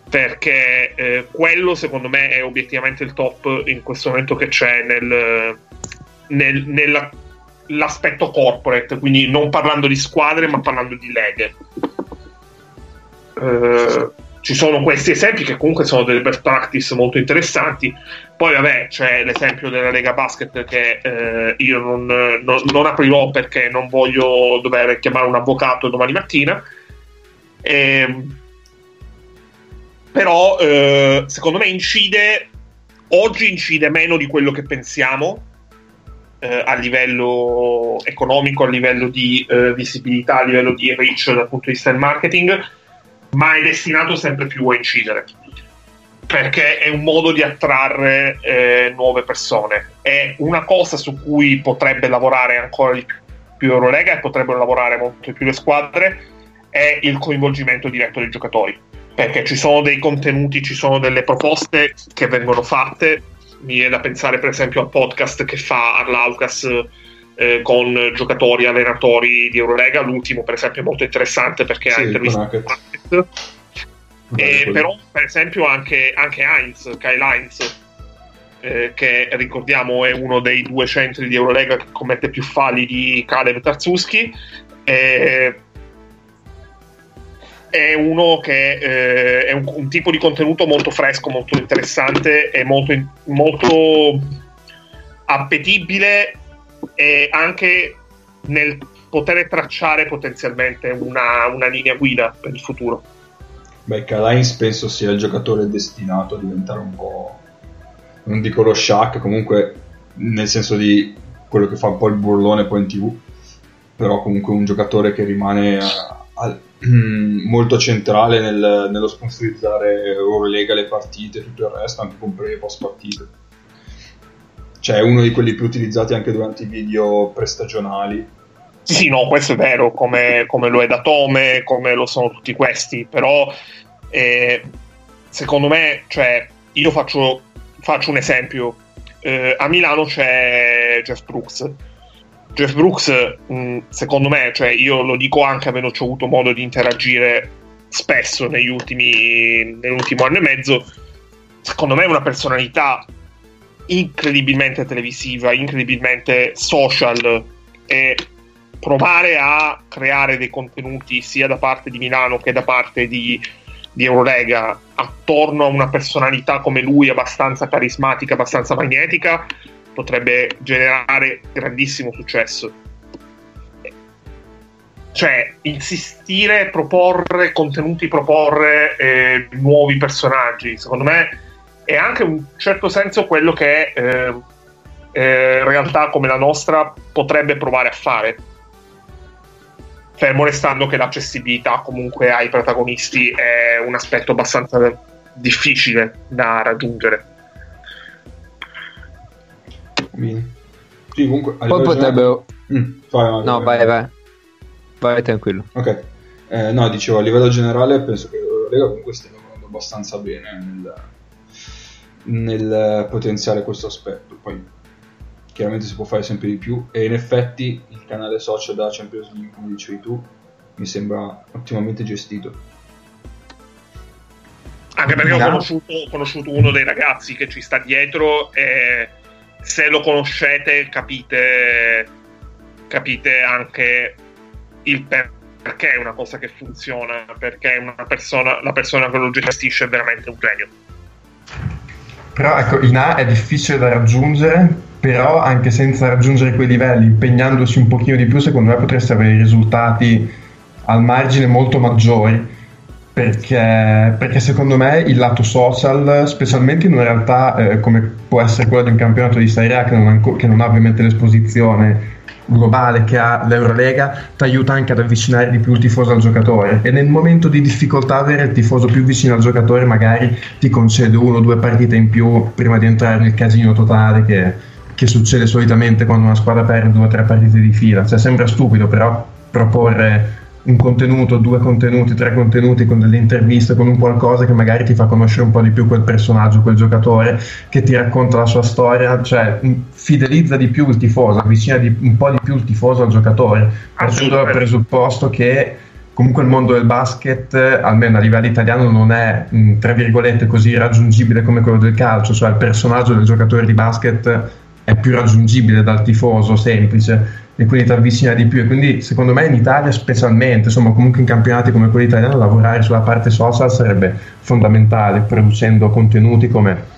perché eh, quello secondo me è obiettivamente il top in questo momento che c'è nel, nel, nella l'aspetto corporate, quindi non parlando di squadre ma parlando di leghe. Ci sono questi esempi che comunque sono delle best practice molto interessanti. Poi, vabbè, c'è l'esempio della Lega Basket che eh, io non, non, non, aprirò perché non voglio dover chiamare un avvocato domani mattina. E, ehm, però, eh, secondo me, incide oggi incide meno di quello che pensiamo eh, a livello economico, a livello di eh, visibilità, a livello di reach dal punto di vista del marketing, ma è destinato sempre più a incidere perché è un modo di attrarre eh, nuove persone. È una cosa su cui potrebbe lavorare ancora di più Eurolega e potrebbero lavorare molto di più le squadre è il coinvolgimento diretto dei giocatori. Perché ci sono dei contenuti, ci sono delle proposte che vengono fatte mi viene da pensare per esempio al podcast che fa Arlaucas eh, con giocatori, allenatori di Eurolega, l'ultimo per esempio è molto interessante perché sì, ha intervistato e però per esempio anche, anche Heinz, Kyle Heinz eh, che ricordiamo è uno dei due centri di Eurolega che commette più falli di Kalev Tarzuski eh, è uno che eh, è un, un, tipo di contenuto molto fresco, molto interessante e molto, molto appetibile e anche nel poter tracciare potenzialmente una, una linea guida per il futuro. Beh, Kalines penso sia il giocatore destinato a diventare un po', non dico lo Shaq, comunque nel senso di quello che fa un po' il burlone poi in tv, però comunque un giocatore che rimane a, a, [CLEARS THROAT] molto centrale nel, nello sponsorizzare Eurolega le partite e tutto il resto, anche con pre e post partite. Cioè è uno di quelli più utilizzati anche durante i video prestagionali. Sì, no, questo è vero, come, come lo è da Tome, come lo sono tutti questi, però eh, secondo me, cioè, io faccio, faccio un esempio. Eh, a Milano c'è Jeff Brooks, Jeff Brooks, mh, secondo me, cioè io lo dico anche avendo avuto modo di interagire spesso negli ultimi, nell'ultimo anno e mezzo, secondo me è una personalità incredibilmente televisiva, incredibilmente social e provare a creare dei contenuti sia da parte di Milano che da parte di, di Eurolega attorno a una personalità come lui abbastanza carismatica, abbastanza magnetica potrebbe generare grandissimo successo. Cioè, insistire, proporre contenuti, proporre eh, nuovi personaggi, secondo me è anche in un certo senso quello che eh, eh, realtà come la nostra potrebbe provare a fare. Fermo restando che l'accessibilità comunque ai protagonisti è un aspetto abbastanza difficile da raggiungere. Sì, comunque, Poi potrebbero... Mm, vai, vai, no, vai, vai, vai. Vai tranquillo. Ok. Eh, no, dicevo, a livello generale penso che la Lega comunque stia lavorando abbastanza bene nel, nel potenziare questo aspetto. Poi chiaramente si può fare sempre di più e in effetti il canale social da Champions League, come dicevi tu, mi sembra ottimamente gestito. Anche perché ho conosciuto, ho conosciuto uno dei ragazzi che ci sta dietro e se lo conoscete capite, capite anche il perché è una cosa che funziona, perché una persona, la persona che lo gestisce è veramente un genio. Però ecco, in A è difficile da raggiungere, però anche senza raggiungere quei livelli, impegnandosi un pochino di più, secondo me potreste avere risultati al margine molto maggiori. Perché, perché secondo me il lato social, specialmente in una realtà eh, come può essere quello di un campionato di Serie A che non, ha che non ha ovviamente l'esposizione globale che ha l'Eurolega ti aiuta anche ad avvicinare di più il tifoso al giocatore. E nel momento di difficoltà avere il tifoso più vicino al giocatore magari ti concede uno o due partite in più prima di entrare nel casino totale che, che succede solitamente quando una squadra perde due o tre partite di fila. Cioè sembra stupido però proporre un contenuto, due contenuti, tre contenuti con delle interviste, con un qualcosa che magari ti fa conoscere un po' di più quel personaggio, quel giocatore, che ti racconta la sua storia, cioè mh, fidelizza di più il tifoso, avvicina di, un po' di più il tifoso al giocatore, partendo dal presupposto che comunque il mondo del basket, almeno a livello italiano, non è, mh, tra virgolette, così raggiungibile come quello del calcio, cioè il personaggio del giocatore di basket è più raggiungibile dal tifoso semplice e quindi ti avvicina di più. E quindi secondo me in Italia specialmente insomma comunque in campionati come quelli italiani lavorare sulla parte social sarebbe fondamentale producendo contenuti come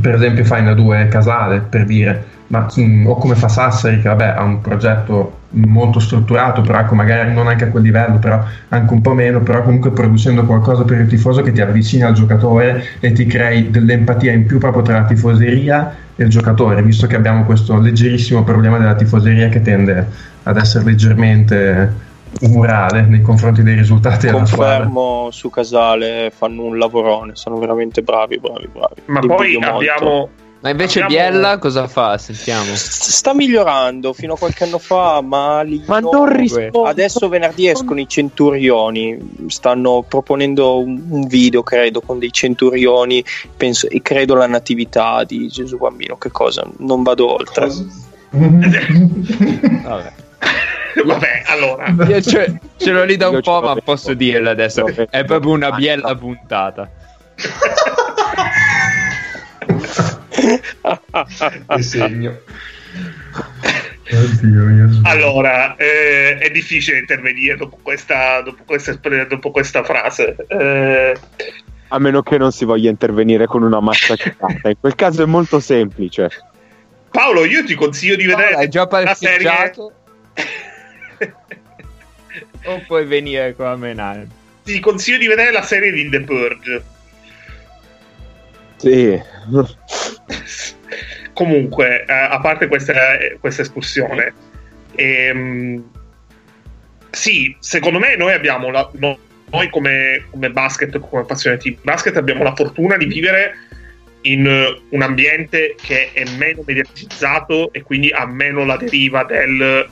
per esempio Faina 2 Casale per dire ma, mh, o come fa Sassari che vabbè ha un progetto molto strutturato però ecco magari non anche a quel livello però anche un po' meno però comunque producendo qualcosa per il tifoso che ti avvicina al giocatore e ti crei dell'empatia in più proprio tra la tifoseria e il giocatore visto che abbiamo questo leggerissimo problema della tifoseria che tende ad essere leggermente umorale nei confronti dei risultati della squadra Confermo su Casale, fanno un lavorone, sono veramente bravi, bravi, bravi. Ma Li poi molto. Ma invece abbiamo- Biella cosa fa? Sentiamo. S- Sta migliorando fino a qualche anno fa, malino. Ma non rispondo. Adesso venerdì escono i centurioni, stanno proponendo un, un video, credo, con dei centurioni, penso, e credo la natività di Gesù Bambino, che cosa? Non vado oltre. Vabbè. [LAUGHS] Vabbè, allora. Io ce, ce l'ho lì da un Io po', ma posso dirlo adesso. È proprio una biella puntata. [LAUGHS] Che segno. Oddio. Allora, eh, è difficile intervenire dopo questa, dopo questa, dopo questa frase. Eh, A meno che non si voglia intervenire con una massacrata. In quel caso è molto semplice. Paolo, io ti consiglio di vedere hai già la serie. parcheggiato? [LAUGHS] O puoi venire qua a menare? ti consiglio di vedere la serie di The Purge. Sì. [LAUGHS] Comunque, eh, a parte questa, questa escursione, ehm, sì, secondo me noi abbiamo la- no- noi come, come basket, come appassionati di basket, abbiamo la fortuna di vivere in eh, un ambiente che è meno mediatizzato e quindi ha meno la deriva del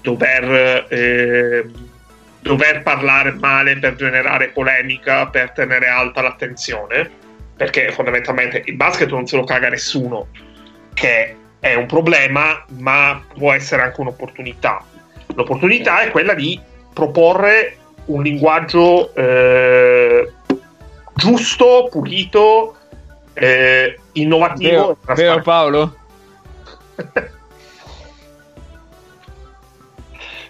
dover, eh, dover parlare male per generare polemica, per tenere alta l'attenzione, perché fondamentalmente il basket non se lo caga nessuno, che è un problema, ma può essere anche un'opportunità. L'opportunità è quella di proporre un linguaggio eh, giusto, pulito, eh, innovativo. Vero, vero Paolo? [LAUGHS]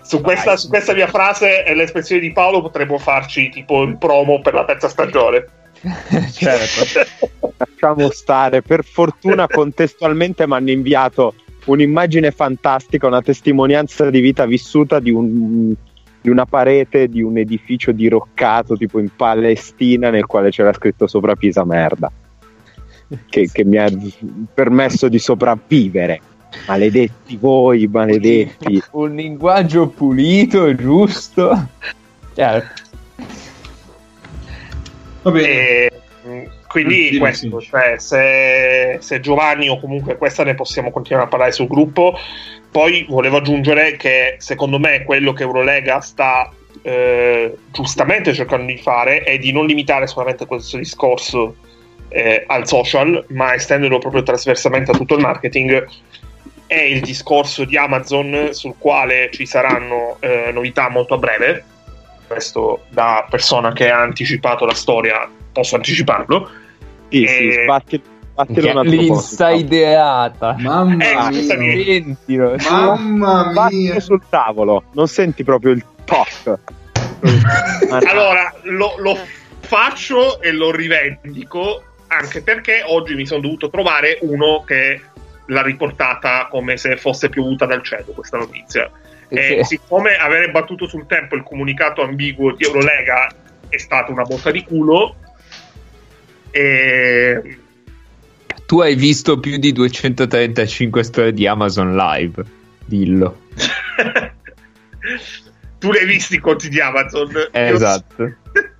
Su questa, su questa mia frase e l'espressione di Paolo potremmo farci tipo il promo per la terza stagione. [LAUGHS] certo. Lasciamo stare. Per fortuna, contestualmente mi hanno inviato un'immagine fantastica, una testimonianza di vita vissuta di, un- di una parete di un edificio diroccato tipo in Palestina nel quale c'era scritto sopra Pisa merda. Che, che mi ha permesso di sopravvivere. Maledetti voi, maledetti. Un linguaggio pulito, giusto. Certo. Va bene. E, mh, quindi questo, cioè, se, se Giovanni o comunque questa ne possiamo continuare a parlare sul gruppo. Poi volevo aggiungere che secondo me quello che Eurolega sta eh, giustamente cercando di fare è di non limitare solamente questo discorso eh, al social, ma estenderlo proprio trasversalmente a tutto il marketing. È il discorso di Amazon sul quale ci saranno eh, novità molto a breve. Questo da persona che ha anticipato la storia, posso anticiparlo. Sì, sì, Eh, sbatti, altro po'. L'insaideata. Mamma Eh, mia. Sentilo. Mamma Sbatti mia. sul tavolo, non senti proprio il toc. [LAUGHS] Allora, lo, lo faccio e lo rivendico anche perché oggi mi sono dovuto trovare uno che l'ha riportata come se fosse piovuta dal cielo questa notizia. E Sì. siccome avere battuto sul tempo il comunicato ambiguo di Eurolega è stata una botta di culo, e Tu hai visto più di 235 storie di Amazon Live, dillo. [LAUGHS] tu li hai visti i conti di Amazon? Io- Esatto. [LAUGHS]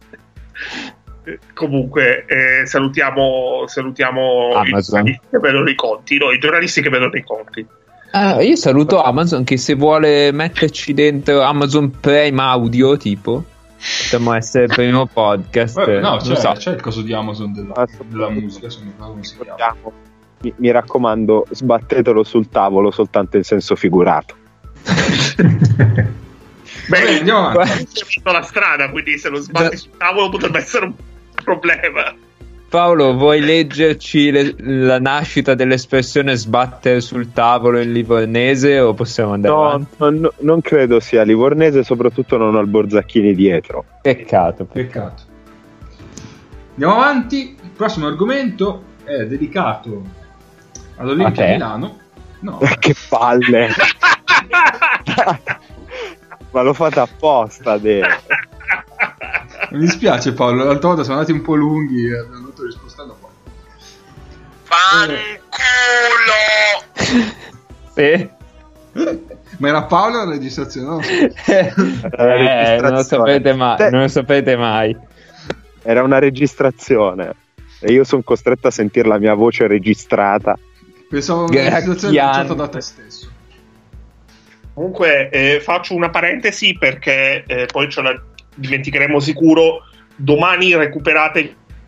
Comunque, eh, salutiamo, salutiamo i giornalisti che vedono i conti, no, i giornalisti che vedono i conti. Ah, io saluto Amazon che se vuole metterci dentro Amazon Prime Audio, tipo, potremmo essere il primo podcast. Vabbè, no, c'è, so. c'è il coso di Amazon della, Assolutamente. della musica, mi Mi, raccomando, sbattetelo sul tavolo soltanto in senso figurato. [LAUGHS] Vabbè, andiamo avanti. Visto la strada, quindi se lo sbatti sul tavolo potrebbe essere un problema. Paolo, vuoi leggerci le- la nascita dell'espressione sbattere sul tavolo in livornese o possiamo andare No, avanti? non, non credo sia livornese, soprattutto non ho il Borzacchini dietro. Peccato. Peccato. Andiamo avanti. Il prossimo argomento è dedicato all'Olimpia te? Milano. No, [LAUGHS] che palle! [LAUGHS] Ma l'ho fatta apposta, De. mi dispiace Paolo, l'altra volta sono andati un po' lunghi e abbiamo dovuto rispostare da qua. Fanculo! [LAUGHS] Sì. Ma era Paolo la registrazione? No? Eh, non lo sapete mai. Te- Non lo sapete mai. Era una registrazione. E io sono costretto a sentire la mia voce registrata. Pensavo una registrazione lanciata da te stesso. Comunque, eh, faccio una parentesi perché eh, poi ce la dimenticheremo sicuro. Domani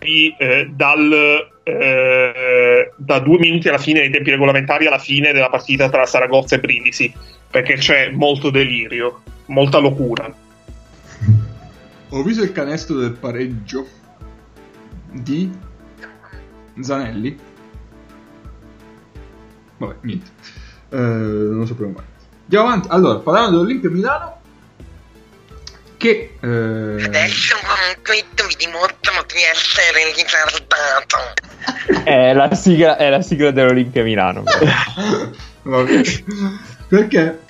recuperatevi eh, dal, eh, da due minuti alla fine dei tempi regolamentari alla fine della partita tra Saragozza e Brindisi perché c'è molto delirio, molta locura. Ho visto il canestro del pareggio di Zanelli. Vabbè, niente. Eh, non lo sapevo mai. Andiamo avanti. Allora, parlando dell'Olimpia Milano, che eh, Adesso con questo vi dimostrano di essere ritardato. È la sigla, è la sigla dell'Olimpia Milano. [LAUGHS] Vabbè. Perché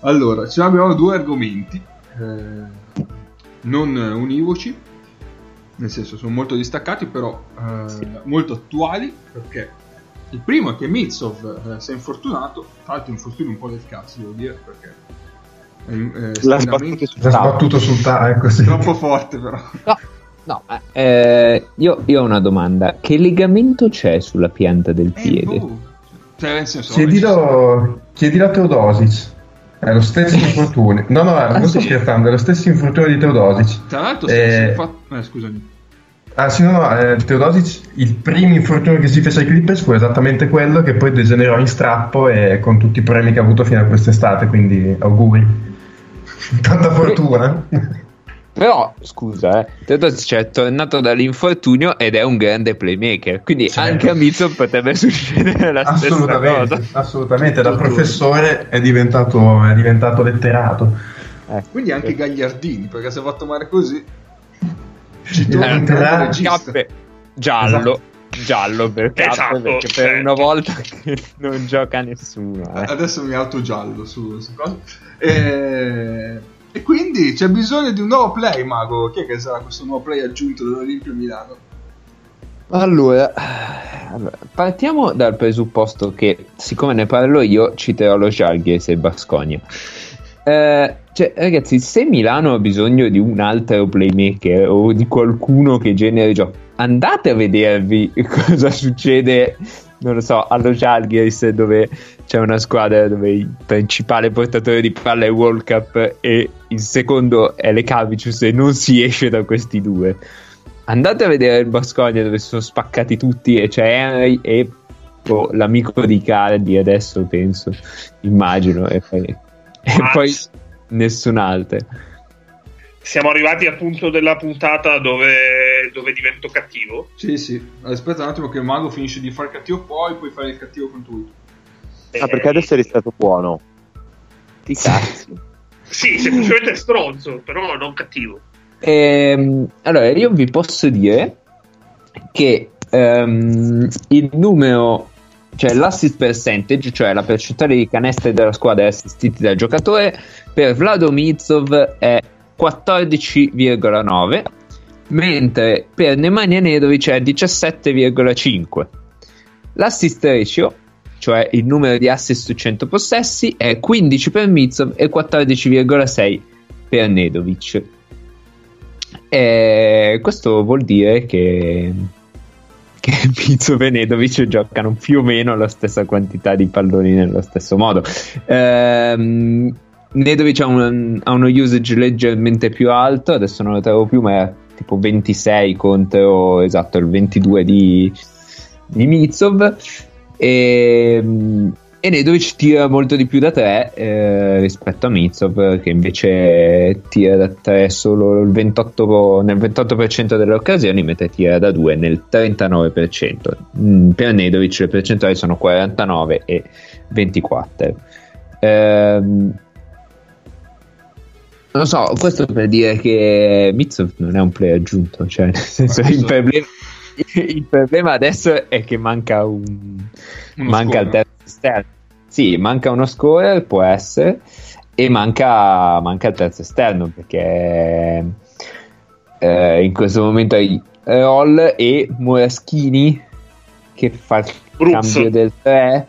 allora ci abbiamo due argomenti eh, non univoci, nel senso sono molto distaccati, però eh, molto attuali. Perché il primo è che Mitsov eh, si è infortunato, tra l'altro infortunio un po' del cazzo, devo dire, perché è L'ha sbattuto sul L'ha sbattuto sul tavolo, ecco sì. troppo forte, però. No, no, eh, io, io ho una domanda. Che legamento c'è sulla pianta del Eh, piede? boh. Cioè, senso, Chiedilo, chiedilo a Teodosic. È lo stesso infortunio. No, no, Ah, non sto sì? scherzando, è lo stesso infortunio di Teodosic. Tra l'altro, Eh, fa- eh, scusami. Ah sì, no, no, eh, Teodosic, il primo infortunio che si fece ai Clippers fu esattamente quello che poi degenerò in strappo e con tutti i problemi che ha avuto fino a quest'estate, quindi auguri. Tanta fortuna. Però, scusa, eh, Teodosic è tornato dall'infortunio ed è un grande playmaker. Quindi Certo. anche a Mitchell potrebbe succedere la stessa assolutamente, cosa. assolutamente, da professore è diventato, è diventato letterato. Quindi anche Gagliardini, perché si è fatto male così. Ci Eh, torna un grande tra- regista. Cappe giallo, giallo per Esatto, perché per certo. una volta che non gioca nessuno. eh. Adesso mi auto giallo su, su. E... e quindi c'è bisogno di un nuovo play, Mago. Chi è che sarà questo nuovo play aggiunto dall'Olimpia Milano? Allora, partiamo dal presupposto che, siccome ne parlo io, citerò lo Jalgies e Basconia. Eh, cioè, ragazzi, se Milano ha bisogno di un altro playmaker o di qualcuno che generi gioco, andate a vedervi [LAUGHS] cosa succede, non lo so, allo Jalgies dove c'è una squadra dove il principale portatore di palla è World Cup e il secondo è Lekavicius e non si esce da questi due. Andate a vedere il Basconia dove sono spaccati tutti e c'è Henry e boh, l'amico di Cardi adesso penso, immagino, e poi, e poi nessun altro. Siamo arrivati al punto della puntata dove, dove divento cattivo. Sì, sì. Aspetta un attimo che il Mago finisce di fare cattivo, poi puoi fare il cattivo con tu. Ah, perché adesso eri stato buono. Ti cazzi. Sì, semplicemente stronzo, però non cattivo. Ehm, allora, io vi posso dire che ehm, il numero cioè l'assist percentage, cioè la percentuale di canestri della squadra assistiti dal giocatore, per Vlado Mitsov è 14,9, mentre per Nemanja Nedovic è 17,5. L'assist ratio, cioè il numero di assist su 100 possessi, è 15 per Mitsov e 14,6 per Nedovic. E questo vuol dire che, che [LAUGHS] Mitsov e Nedovic giocano più o meno la stessa quantità di palloni nello stesso modo. Ehm, Nedovic ha, un, ha, uno usage leggermente più alto, adesso non lo trovo più, ma è tipo 26 contro esatto il 22 di, di Mitsov. E, e Nedovic tira molto di più da 3 eh, rispetto a Mitsov che invece tira da 3 solo il 28, nel 28% delle occasioni mentre tira da 2 nel 39% mm, per Nedovic le percentuali sono 49 e 24 eh, non so, questo per dire che Mitsov non è un player aggiunto, cioè nel senso il problema, [LAUGHS] il problema adesso è che manca un Uno manca scorer. il terzo esterno. Sì, manca uno scorer, può essere, e manca, manca il terzo esterno perché eh, in questo momento hai Roll e Muraschini che fa il Brooks. cambio del 3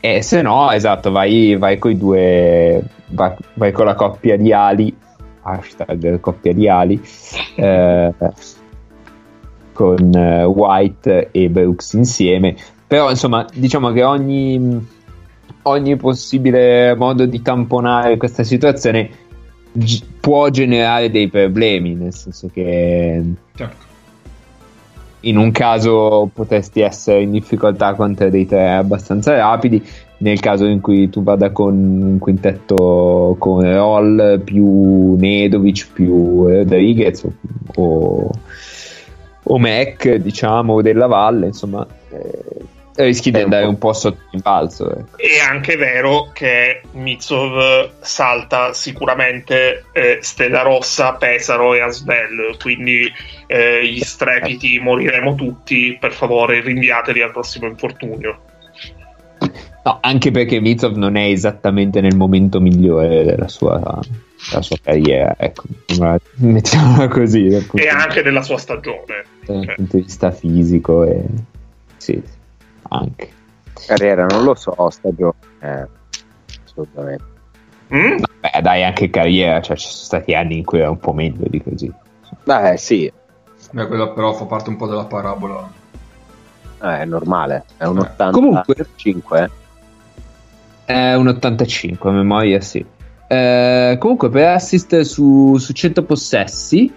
e se no, esatto, vai, vai con i due, vai, vai con la coppia di ali, hashtag coppia di ali, eh, con eh, White e Brooks insieme. Però insomma, diciamo che ogni, ogni possibile modo di tamponare questa situazione gi- può generare dei problemi, nel senso che Certo. in un caso potresti essere in difficoltà contro dei tre abbastanza rapidi, nel caso in cui tu vada con un quintetto con Roll più Nedovic più Rodriguez o, o, o Mac, diciamo, o della Valle, insomma, eh, rischi di È un andare un po' sotto il balzo. Ecco. È anche vero che Mitsov salta sicuramente eh, Stella Rossa, Pesaro e Asvel, quindi eh, gli strepiti moriremo tutti, per favore rinviateli al prossimo infortunio. No, anche perché Mitsov non è esattamente nel momento migliore della sua, della sua carriera, ecco, mettiamola così. E di- anche della sua stagione. Dal punto di vista fisico e sì, anche. Carriera, non lo so, stagione. Eh, assolutamente. mm? Beh, dai, anche carriera, cioè ci sono stati anni in cui era un po' meglio di così. Beh, sì, Beh, quello però fa parte un po' della parabola. eh, è normale. È un Eh. 85. È un 85 a memoria, sì. Eh, comunque, per assist su, su 100 possessi,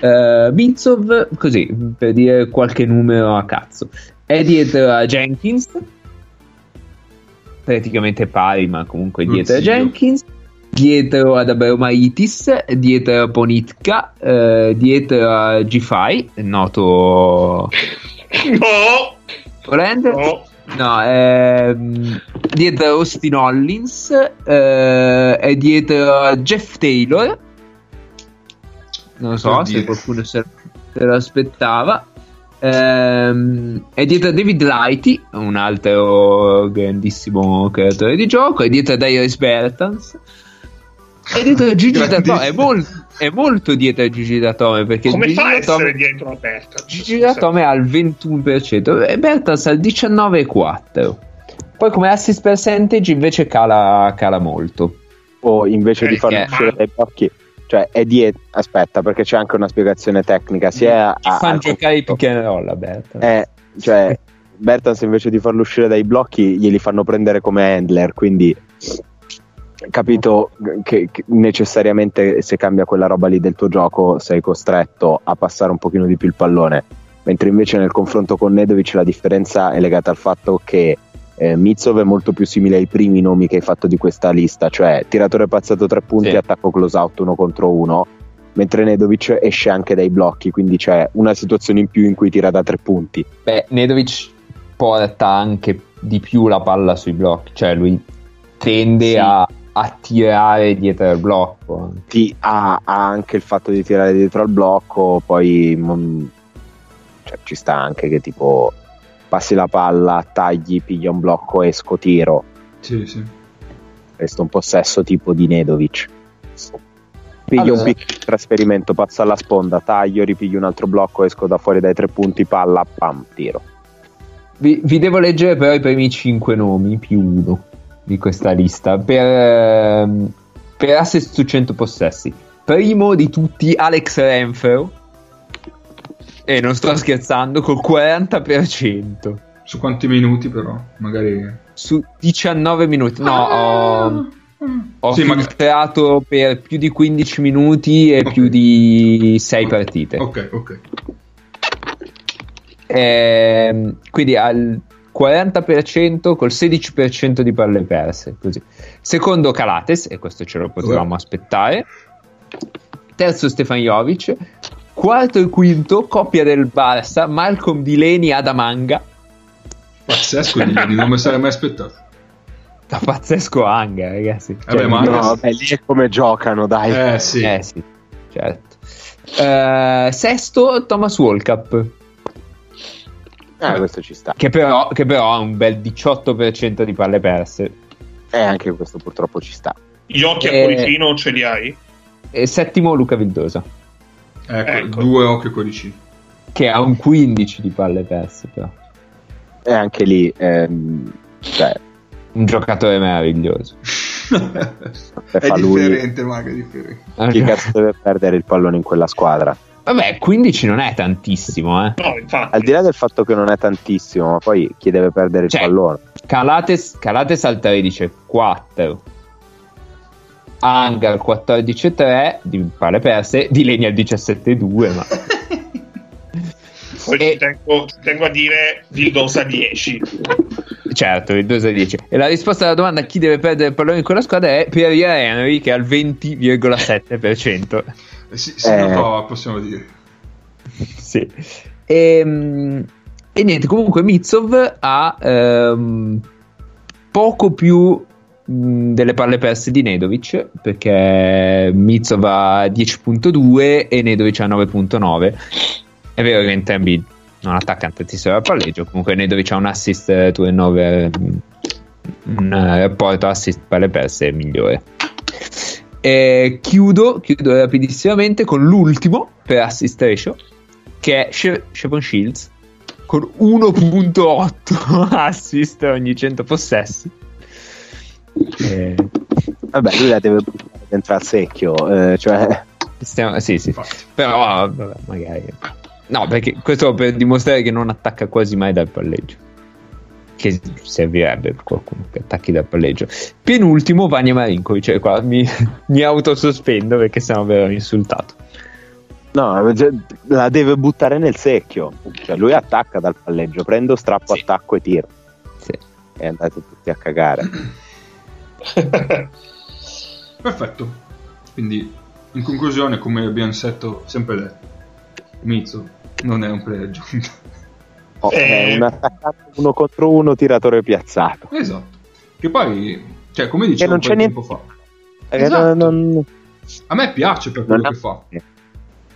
eh, Mitsov, così per dire qualche numero a cazzo, è dietro a Jenkins, praticamente pari, ma comunque dietro a Consiglio. Jenkins. Dietro ad Abromaitis, dietro a Ponitka, eh, dietro a G5, noto [LAUGHS] No, volente. no. No, ehm, dietro a Austin Hollins eh, e dietro a Jeff Taylor. Non so Oddio. se qualcuno se, se lo aspettava. Ehm, e dietro a David Lighty, un altro grandissimo creatore di gioco. E dietro a Darius Bertans. E dietro a Gigi. Datome. È, mol- è molto dietro a Gigi Datome. Perché Come Gigi fa a essere dietro a Berta? Gigi Datome al 21% e Bertans al 19,4%. Poi come assist percentage invece cala, cala molto. O invece di farlo Perché- uscire dai blocchi, cioè è dietro. Aspetta, perché c'è anche una spiegazione tecnica. Sia a, Fanno giocare i pick and roll a Bertans. Eh, cioè, Bertans invece di farlo uscire dai blocchi, glieli fanno prendere come handler. Quindi, capito che, che necessariamente se cambia quella roba lì del tuo gioco, sei costretto a passare un pochino di più il pallone. Mentre invece nel confronto con Nedovic la differenza è legata al fatto che eh, Mitsov è molto più simile ai primi nomi che hai fatto di questa lista, cioè tiratore pazzato tre punti, Sì. attacco close out uno contro uno, mentre Nedovic esce anche dai blocchi, quindi c'è una situazione in più in cui tira da tre punti. Beh, Nedovic porta anche di più la palla sui blocchi, cioè lui tende Sì. a, a tirare dietro il blocco. Ti- ha, ha anche il fatto di tirare dietro al blocco, poi mm, cioè, ci sta anche che tipo passi la palla, tagli, piglia un blocco, esco, tiro. Sì, sì. Questo è un possesso tipo di Nedovic. Piglio Allora. un piccolo trasferimento, passo alla sponda, taglio, ripiglio un altro blocco, esco da fuori dai tre punti, palla, pam, tiro. Vi, vi devo leggere però i primi 5 nomi più uno di questa lista per, ehm, per assist su 100 possessi. Primo di tutti Alex Renfro e non sto scherzando col 40% Su quanti minuti però? Magari... su 19 minuti. No, ho, ho Sì, magari- filtrato per più di 15 minuti e Ok. più di 6 partite. Ok, ok. Ehm, quindi al 40% col 16% di palle perse. Così. Secondo Calates, e questo ce lo potevamo aspettare. Terzo Stefan Jovic. Quarto e quinto, coppia del Barça, Malcolm Delaney Adamanga. Pazzesco, di, di non me sarei mai aspettato. Da pazzesco Anga, ragazzi. Vabbè, Cioè, ma- No, vabbè, lì è come giocano, dai. Eh sì. Eh sì, certo. Eh, sesto, Thomas Walkup. Eh, questo ci sta. Che però, che però ha un bel 18% di palle perse. E anche questo purtroppo ci sta. Gli occhi Eh. a cuoricino ce li hai? E settimo, Luca Vildosa. Ecco, Ecco. due occhi e cuoricini. che ha un 15 di palle perse però. E anche lì, ehm, cioè, un giocatore meraviglioso [LAUGHS] è fa lui, differente, Maga, è differente. chi cazzo deve perdere il pallone in quella squadra? vabbè 15 non è tantissimo eh. No, infatti. Al di là del fatto che non è tantissimo, ma poi chi deve perdere il Cioè, pallone? Calates, Calates al 13,4 Anga al 14,3 di palle perse di Legna al 17,2 ma [LAUGHS] Poi E- ci, tengo, ci tengo a dire Vildosa 10. certo il 2 10 e la risposta alla domanda chi deve perdere il pallone in quella squadra è Pierre Henry che ha il 20,7% Eh, sì, sì, Eh. no, possiamo dire. [LAUGHS] sì. E, e niente, comunque Mitsov ha ehm, poco più delle palle perse di Nedovic perché Mitsov ha 10.2 e Nedovic ha 9.9. È vero che entrambi non attaccano tantissimo al palleggio, comunque Nedovic ha un assist eh, 2 9 un eh, rapporto assist palle perse migliore. E chiudo, chiudo rapidissimamente con l'ultimo per assist ratio che è She- Shevon Shields con 1.8 [LAUGHS] assist ogni 100 possessi. Eh, Vabbè, lui la deve buttare dentro al secchio, eh, cioè, stiamo- sì, sì. Infatti. Però vabbè, magari. No, perché questo per dimostrare che non attacca quasi mai dal palleggio. Che servirebbe per qualcuno che attacchi dal palleggio. Penultimo, Vania Marinkovic. Cioè, qua mi, [LAUGHS] mi autosospendo perché sennò verrò insultato. no, cioè, la deve buttare nel secchio. Cioè, lui attacca dal palleggio, prendo, strappo, Sì. attacco e tiro. Sì. E andate tutti a cagare. [LAUGHS] Perfetto. Quindi, in conclusione, come abbiamo setto- sempre detto, Mizzo non è un player aggiunto. Oh, Eh. È un attaccante uno contro uno, tiratore piazzato. esatto. Che poi, cioè, come dicevo non un po' c'è di tempo fa, Eh, Esatto. non- a me piace per non quello ha- che fa.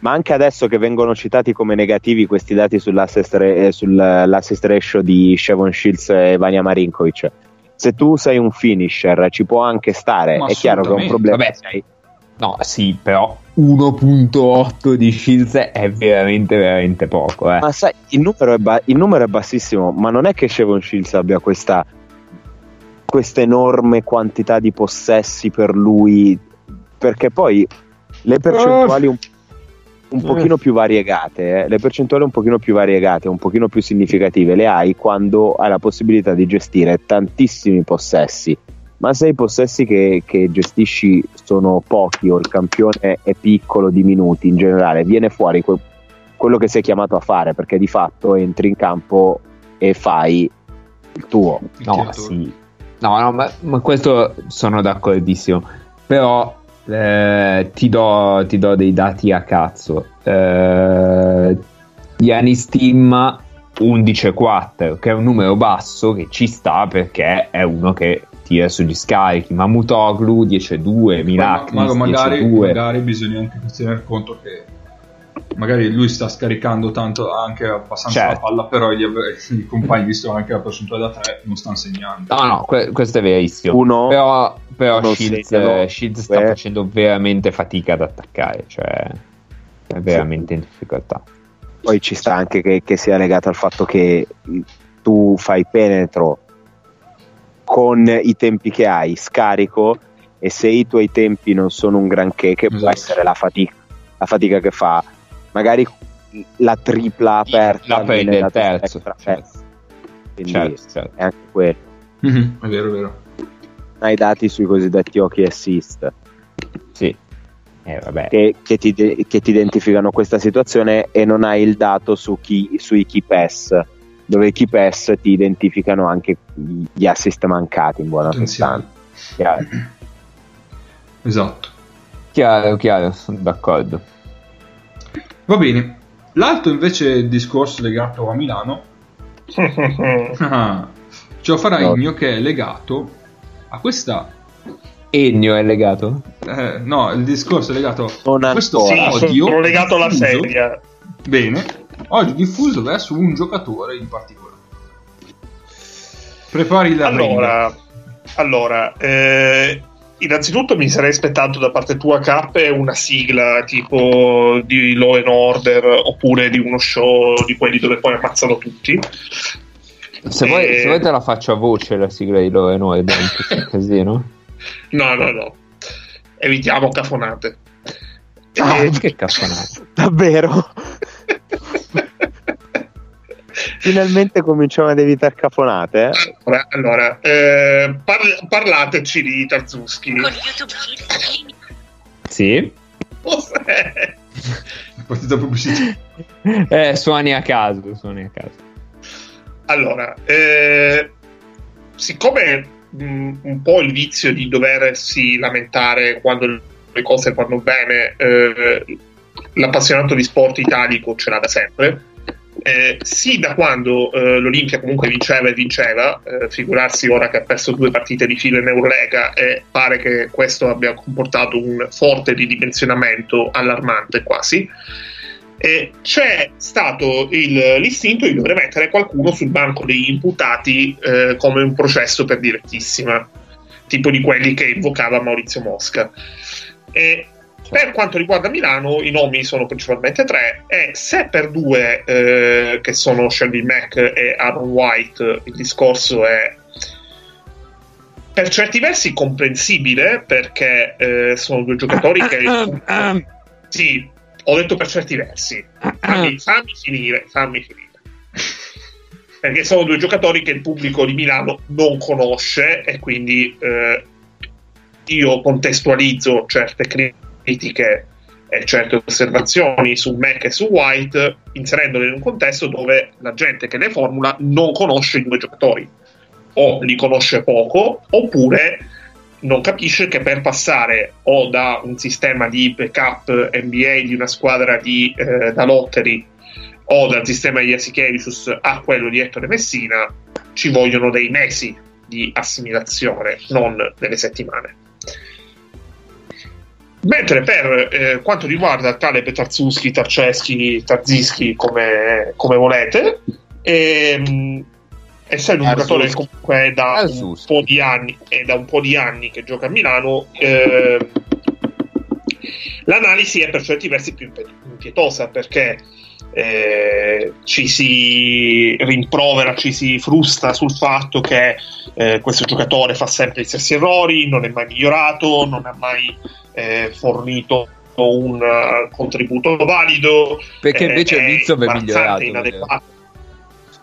Ma anche adesso che vengono citati come negativi questi dati sull'assist, ra- eh, sull'assist ratio di Shevon Shields e Vania Marinkovic, se tu sei un finisher ci può anche stare, Ma è chiaro che è un problema. Vabbè. sei- No, sì, però 1.8 di Shields è veramente, veramente poco. Eh. Ma sai, il numero, è ba- il numero è bassissimo, ma non è che Shevon Shields abbia questa, questa enorme quantità di possessi per lui, perché poi le percentuali un, un pochino più variegate, eh, le percentuali un pochino più variegate, un pochino più significative, le hai quando hai la possibilità di gestire tantissimi possessi. Ma se i possessi che, che gestisci sono pochi o il campione è piccolo di minuti in generale, viene fuori quel- quello che sei chiamato a fare perché di fatto entri in campo e fai il tuo. il No, sì. No, no, ma, ma questo sono d'accordissimo. Però eh, ti, do, ti do dei dati a cazzo. Eh, Yanis Tim 11,4, che è un numero basso che ci sta perché è uno che tira sugli scarichi. Mamutoglu 10,2, Poi, Milaknis ma- magari, 10,2. magari bisogna anche tener conto che magari lui sta scaricando tanto anche abbastanza Certo. la palla, però gli, [LAUGHS] i compagni, visto anche la percentuale da 3, non stanno segnando. No, no, que- questo è verissimo. Uno, Però, però eh, Shields sta due. facendo veramente fatica ad attaccare, cioè è veramente in difficoltà. poi ci sta anche che, che sia legato al fatto che tu fai penetro con i tempi che hai, scarico, e se i tuoi tempi non sono un granché, che può Esatto. essere la fatica, la fatica che fa, magari la tripla aperta La prende il terzo, certo. eh. Quindi Certo, certo. è anche quello. Mhm, È vero, è vero. Hai dati sui cosiddetti occhi assist Sì. Eh, vabbè. che, che ti, che ti identificano questa situazione e non hai il dato su chi, sui key pass dove i key pass ti identificano anche gli assist mancati in buona sostanza Chiaro. Esatto. Chiaro, chiaro, sono d'accordo. Va bene. L'altro invece discorso legato a Milano [LAUGHS] ah, lo farà No. Igno che è legato a questa Ennio è legato? eh, no, il discorso è legato Non a questo sì, odio sono legato alla sedia. Bene, odio diffuso verso un giocatore in particolare. Prepari la Allora, allora eh, innanzitutto mi sarei aspettato da parte tua, K, una sigla tipo di Law and Order oppure di uno show di quelli dove poi ammazzano tutti. Se, vuoi, Eh. se vuoi te la faccio a voce la sigla di Love in questo [LAUGHS] casino. No, no, no. Evitiamo cafonate. Ah, Eh, che cazzonato. [LAUGHS] davvero [LAUGHS] finalmente cominciamo ad evitare cafonate eh? Allora, allora, eh, par- parlateci di Tarzuski. Con YouTube. Sì? Cos'è? partita pubblicità. Eh, suoni a caso, suoni a caso. Allora, eh, siccome mh, un po' il vizio di doversi lamentare quando le cose vanno bene, eh, l'appassionato di sport italico ce l'ha da sempre. Eh, sì, da quando eh, l'Olimpia comunque vinceva e vinceva, eh, figurarsi ora che ha perso due partite di fila in Eurolega e pare che questo abbia comportato un forte ridimensionamento allarmante quasi. E c'è stato il- l'istinto di dover mettere qualcuno sul banco degli imputati eh, come un processo per direttissima, tipo di quelli che invocava Maurizio Mosca. E per quanto riguarda Milano, i nomi sono principalmente tre, e se per due, eh, che sono Shelby Mack e Aaron White, il discorso è per certi versi comprensibile, perché eh, sono due giocatori che... Sì, ho detto per certi versi. Fammi, fammi finire, fammi finire. [LAUGHS] Perché sono due giocatori che il pubblico di Milano non conosce e quindi eh, io contestualizzo certe critiche e certe osservazioni su Mac e su White inserendole in un contesto dove la gente che le formula non conosce i due giocatori o li conosce poco oppure non capisce che per passare o da un sistema di backup NBA di una squadra di, eh, da lottery o dal sistema di Asikevicius a quello di Ettore Messina ci vogliono dei mesi di assimilazione, non delle settimane. Mentre per eh, quanto riguarda tale Petarzuski, Tarceschi, Tarzischi, come, come volete, ehm, essendo un giocatore che comunque è da un po' di anni, è da un po' di anni che gioca a Milano, ehm, l'analisi è per certi versi più impietosa perché eh, ci si rimprovera, ci si frusta sul fatto che eh, questo giocatore fa sempre gli stessi errori, non è mai migliorato, non ha mai eh, fornito un eh, contributo valido. Perché eh, invece è Mizzo è migliorato. inadeguato.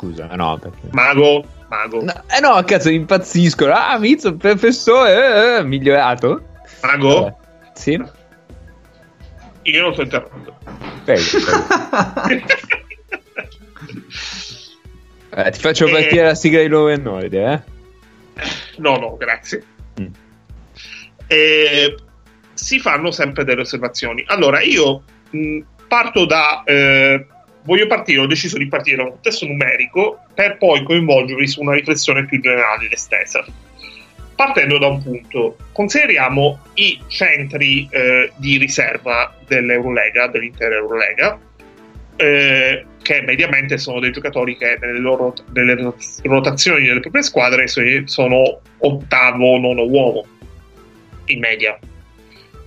Scusa, no, perché... Mago, mago, No, eh no, cazzo, impazziscono. Ah, Mizzo, professore, eh, eh, migliorato. mago. Eh, sì, Io non sto interrompendo. prego, prego. [LAUGHS] Eh, ti faccio Eh. partire la sigla di Love and Order, eh? No, no, grazie. Mm. E si fanno sempre delle osservazioni. Allora, io mh, parto da. eh, voglio partire, ho deciso di partire da un contesto numerico per poi coinvolgervi su una riflessione più generale ed estesa. Partendo da un punto, consideriamo i centri eh, di riserva dell'Eurolega, dell'intera Eurolega, eh, che mediamente sono dei giocatori che nelle loro nelle rot- rotazioni delle proprie squadre so- sono ottavo, nono uomo in media.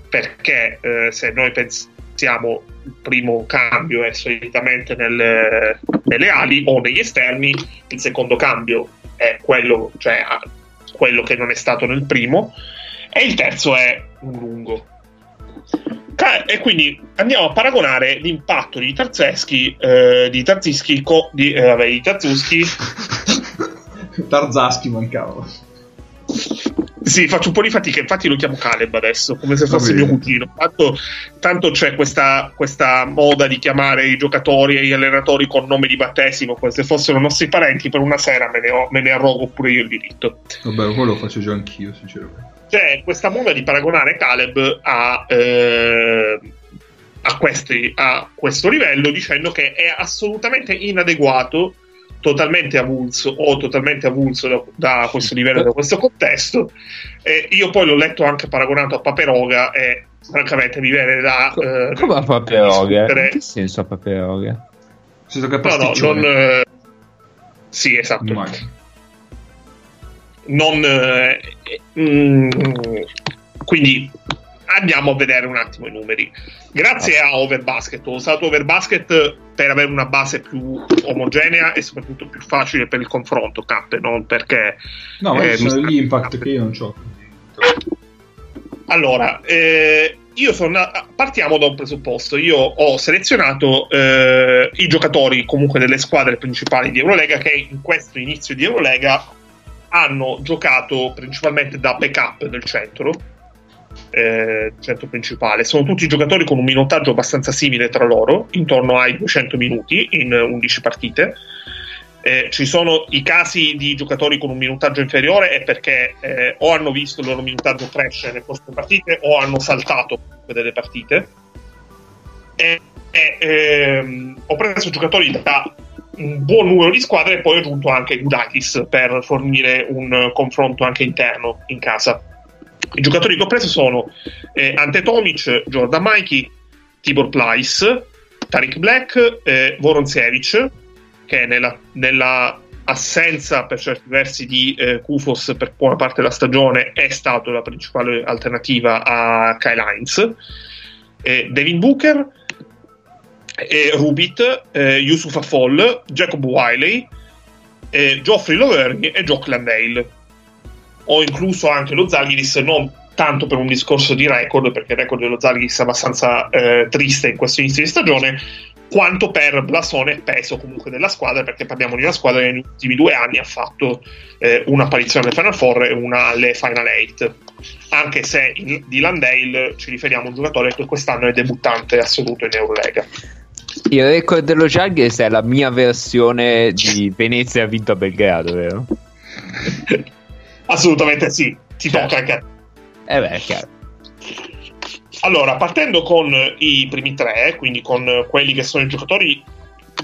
Perché eh, se noi pensiamo il primo cambio è solitamente nelle, nelle ali o negli esterni, il secondo cambio è quello, cioè, quello che non è stato nel primo, e il terzo è un lungo. E quindi andiamo a paragonare l'impatto di Tarzeschi, eh, di Tarzischi, co- di, eh, vabbè, di Tarzuschi. Tarzaschi mancava. Sì, faccio un po' di fatica, infatti lo chiamo Caleb adesso, come se fosse mio cugino. Tanto, tanto c'è questa, questa moda di chiamare i giocatori e gli allenatori con nome di battesimo, come se fossero nostri parenti, per una sera me ne, ho- me ne arrogo pure io il diritto. Vabbè, quello lo faccio già anch'io, sinceramente. c'è questa moda di paragonare Caleb a, eh, a, questi- a questo livello dicendo che è assolutamente inadeguato totalmente avulso o totalmente avulso da, da questo livello da questo contesto e io poi l'ho letto anche paragonato a Paperoga e francamente mi viene da eh, Come a Paperoga? In che senso a Paperoga? Nel senso che no no non eh, sì esatto Immagino. non eh, mm, quindi andiamo a vedere un attimo i numeri grazie a Overbasket ho usato Overbasket per avere una base più omogenea e soprattutto più facile per il confronto cappe non perché No, ma eh, ci sono gli impact che io non ho. Allora, eh, io sono, partiamo da un presupposto. Io ho selezionato eh, i giocatori comunque delle squadre principali di Eurolega che in questo inizio di Eurolega hanno giocato principalmente da backup del centro, eh, centro principale. Sono tutti giocatori con un minutaggio abbastanza simile tra loro, intorno ai 200 minuti in 11 partite. Eh, ci sono i casi di giocatori con un minutaggio inferiore è perché eh, o hanno visto il loro minutaggio crescere nelle prossime partite o hanno saltato delle partite. E, ehm, ho preso giocatori da un buon numero di squadre e poi ho aggiunto anche Gudakis per fornire un confronto anche interno in casa. I giocatori che ho preso sono eh, Ante Tomic, Jordan Mikey, Tibor Plyce, Tariq Black, eh, Voronzevich, che nella, nella assenza per certi versi di eh, Kufos per buona parte della stagione è stato la principale alternativa a Kyle Hines, eh, Devin Booker, eh, Rubit, eh, Yusuf Afol, Jacob Wiley, eh, Geoffrey Loverny e Jock Landale. Ho incluso anche lo Zalgiris non tanto per un discorso di record, perché il record dello Zalgiris è abbastanza eh, triste in questo inizio di stagione, quanto per blasone e peso comunque della squadra, perché parliamo di una squadra che negli ultimi due anni ha fatto eh, un'apparizione alle Final Four e una alle Final Eight. Anche se in, di Landale ci riferiamo a un giocatore che quest'anno è debuttante assoluto in Eurolega. Il record dello Jalgiris è la mia versione di Venezia ha vinto a Belgrado, vero? [LAUGHS] Assolutamente sì, ti tocca anche a te. Eh beh, è chiaro. Allora, partendo con i primi tre, quindi con quelli che sono i giocatori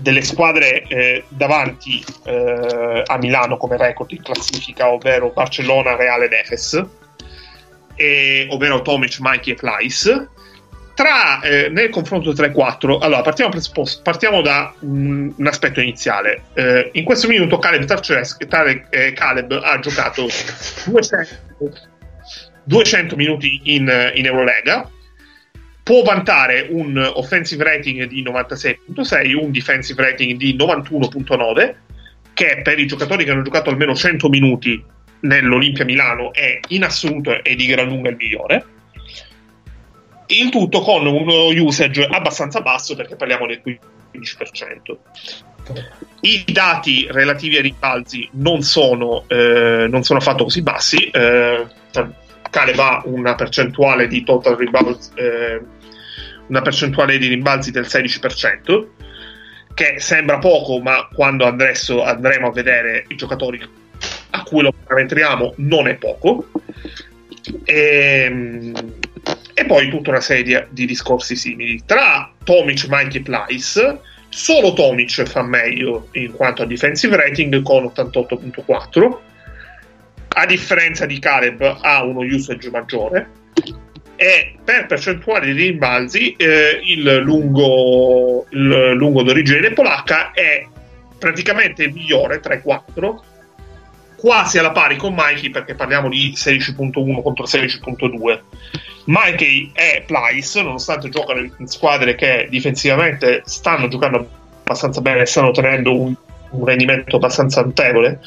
delle squadre eh, davanti eh, a Milano come record in classifica, ovvero Barcellona, Reale ed Efes, e, ovvero Tomic, Mikey e Plyce. Tra, eh, nel confronto 3-4, allora partiamo, partiamo da un, un aspetto iniziale. Eh, in questo minuto Caleb, Tarces- Tarek- eh, Caleb ha giocato 200, 200 minuti in, in Eurolega, può vantare un offensive rating di 96.6, un defensive rating di 91.9, che per i giocatori che hanno giocato almeno 100 minuti nell'Olimpia Milano è in assoluto e di gran lunga il migliore. Il tutto con uno usage abbastanza basso perché parliamo del 15%. I dati relativi ai rimbalzi non sono, eh, non sono affatto così bassi. Eh, Caleb ha una percentuale di total rebounds, eh, una percentuale di rimbalzi del 16%, che sembra poco, ma quando adesso andremo a vedere i giocatori a cui lo parametriamo non è poco. E, e poi tutta una serie di, di discorsi simili. Tra Tomic, Mikey e Plyce, solo Tomic fa meglio in quanto a defensive rating con 88.4 a differenza di Caleb ha uno usage maggiore. E per percentuale di rimbalzi eh, il, lungo, il lungo d'origine polacca è praticamente il migliore tra i quattro. Quasi alla pari con Mikey perché parliamo di 16.1 contro 16.2 Mikey e Plyce nonostante giocano in squadre che difensivamente stanno giocando abbastanza bene stanno ottenendo un, un rendimento abbastanza notevole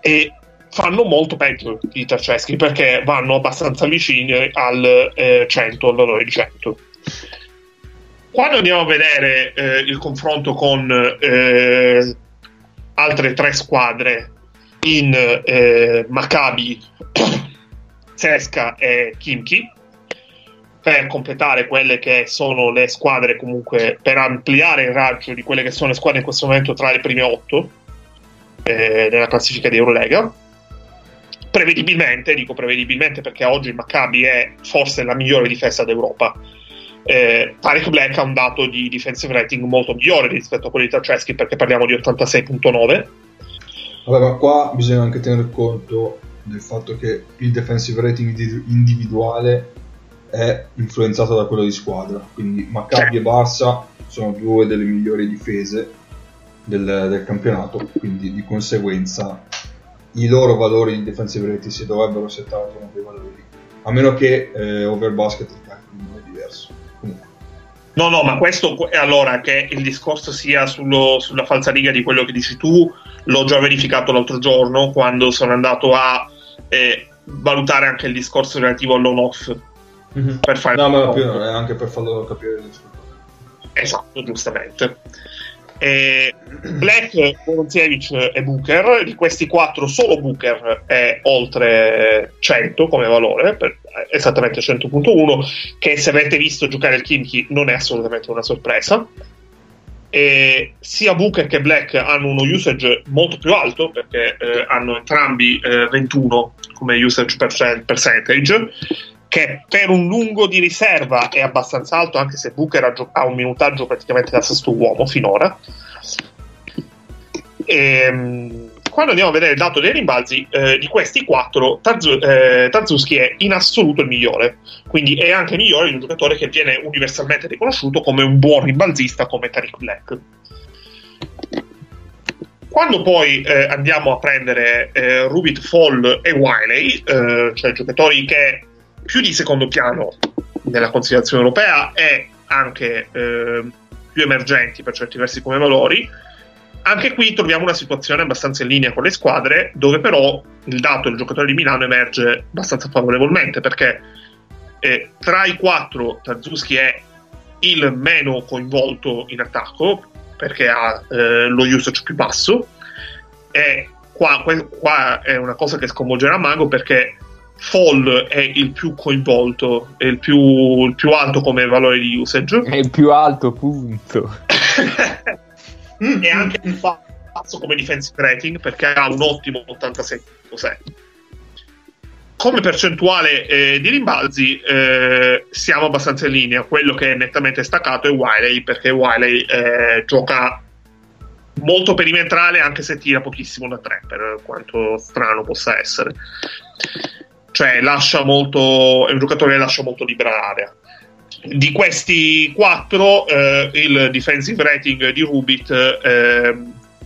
e fanno molto peggio i Tarceschi perché vanno abbastanza vicini al eh, 100, al valore di 100. Quando andiamo a vedere eh, il confronto con eh, altre tre squadre in eh, Maccabi, [COUGHS] Sesca e Kimchi, per completare quelle che sono le squadre comunque per ampliare il raggio di quelle che sono le squadre in questo momento tra le prime otto eh, nella classifica di Eurolega prevedibilmente, dico prevedibilmente perché oggi il Maccabi è forse la migliore difesa d'Europa. Eh, Tarek Black ha un dato di defensive rating molto migliore rispetto a quello di Tarceschi perché parliamo di 86.9. Vabbè, ma qua bisogna anche tener conto del fatto che il defensive rating individuale è influenzato da quello di squadra. Quindi Maccabi e Barça sono due delle migliori difese del, del campionato, quindi di conseguenza i loro valori di defensive rating si dovrebbero settare con quei valori. A meno che eh, Overbasket calcolo è diverso. No, no, ma questo allora che il discorso sia sullo, sulla falsa riga di quello che dici tu, l'ho già verificato l'altro giorno quando sono andato a eh, valutare anche il discorso relativo all'on-off. Mm-hmm. Per fare no, ma più, è anche per farlo capire. Esatto, giustamente. E Black, Boronziewicz e Booker, di questi quattro solo Booker è oltre 100 come valore, esattamente 100.1, che se avete visto giocare il Kimchi non è assolutamente una sorpresa. E sia Booker che Black hanno uno usage molto più alto perché eh, hanno entrambi eh, 21 come usage percentage che per un lungo di riserva è abbastanza alto, anche se Booker ha, gio- ha un minutaggio praticamente da sesto uomo finora. E, ehm, quando andiamo a vedere il dato dei rimbalzi, eh, di questi quattro, Tarzu- eh, Tarzuski è in assoluto il migliore, quindi è anche migliore di un giocatore che viene universalmente riconosciuto come un buon rimbalzista come Tariq Black. Quando poi eh, andiamo a prendere eh, Rubit Fall e Wiley, eh, cioè giocatori che più di secondo piano nella considerazione europea e anche eh, più emergenti per certi versi come valori. Anche qui troviamo una situazione abbastanza in linea con le squadre, dove però il dato del giocatore di Milano emerge abbastanza favorevolmente perché eh, tra i quattro Tarzuski è il meno coinvolto in attacco perché ha eh, lo usage più basso e qua, qua, è una cosa che sconvolgerà Mago perché Fall è il più coinvolto, è il più, il più alto come valore di usage. È il più alto, punto. [LAUGHS] e anche il basso come defensive rating perché ha un ottimo 86.7. Come percentuale eh, di rimbalzi eh, siamo abbastanza in linea. Quello che è nettamente staccato è Wiley perché Wiley eh, gioca molto perimetrale anche se tira pochissimo da tre per quanto strano possa essere cioè lascia molto, è un giocatore che lascia molto libera l'area. Di questi quattro, eh, il defensive rating di Rubit eh,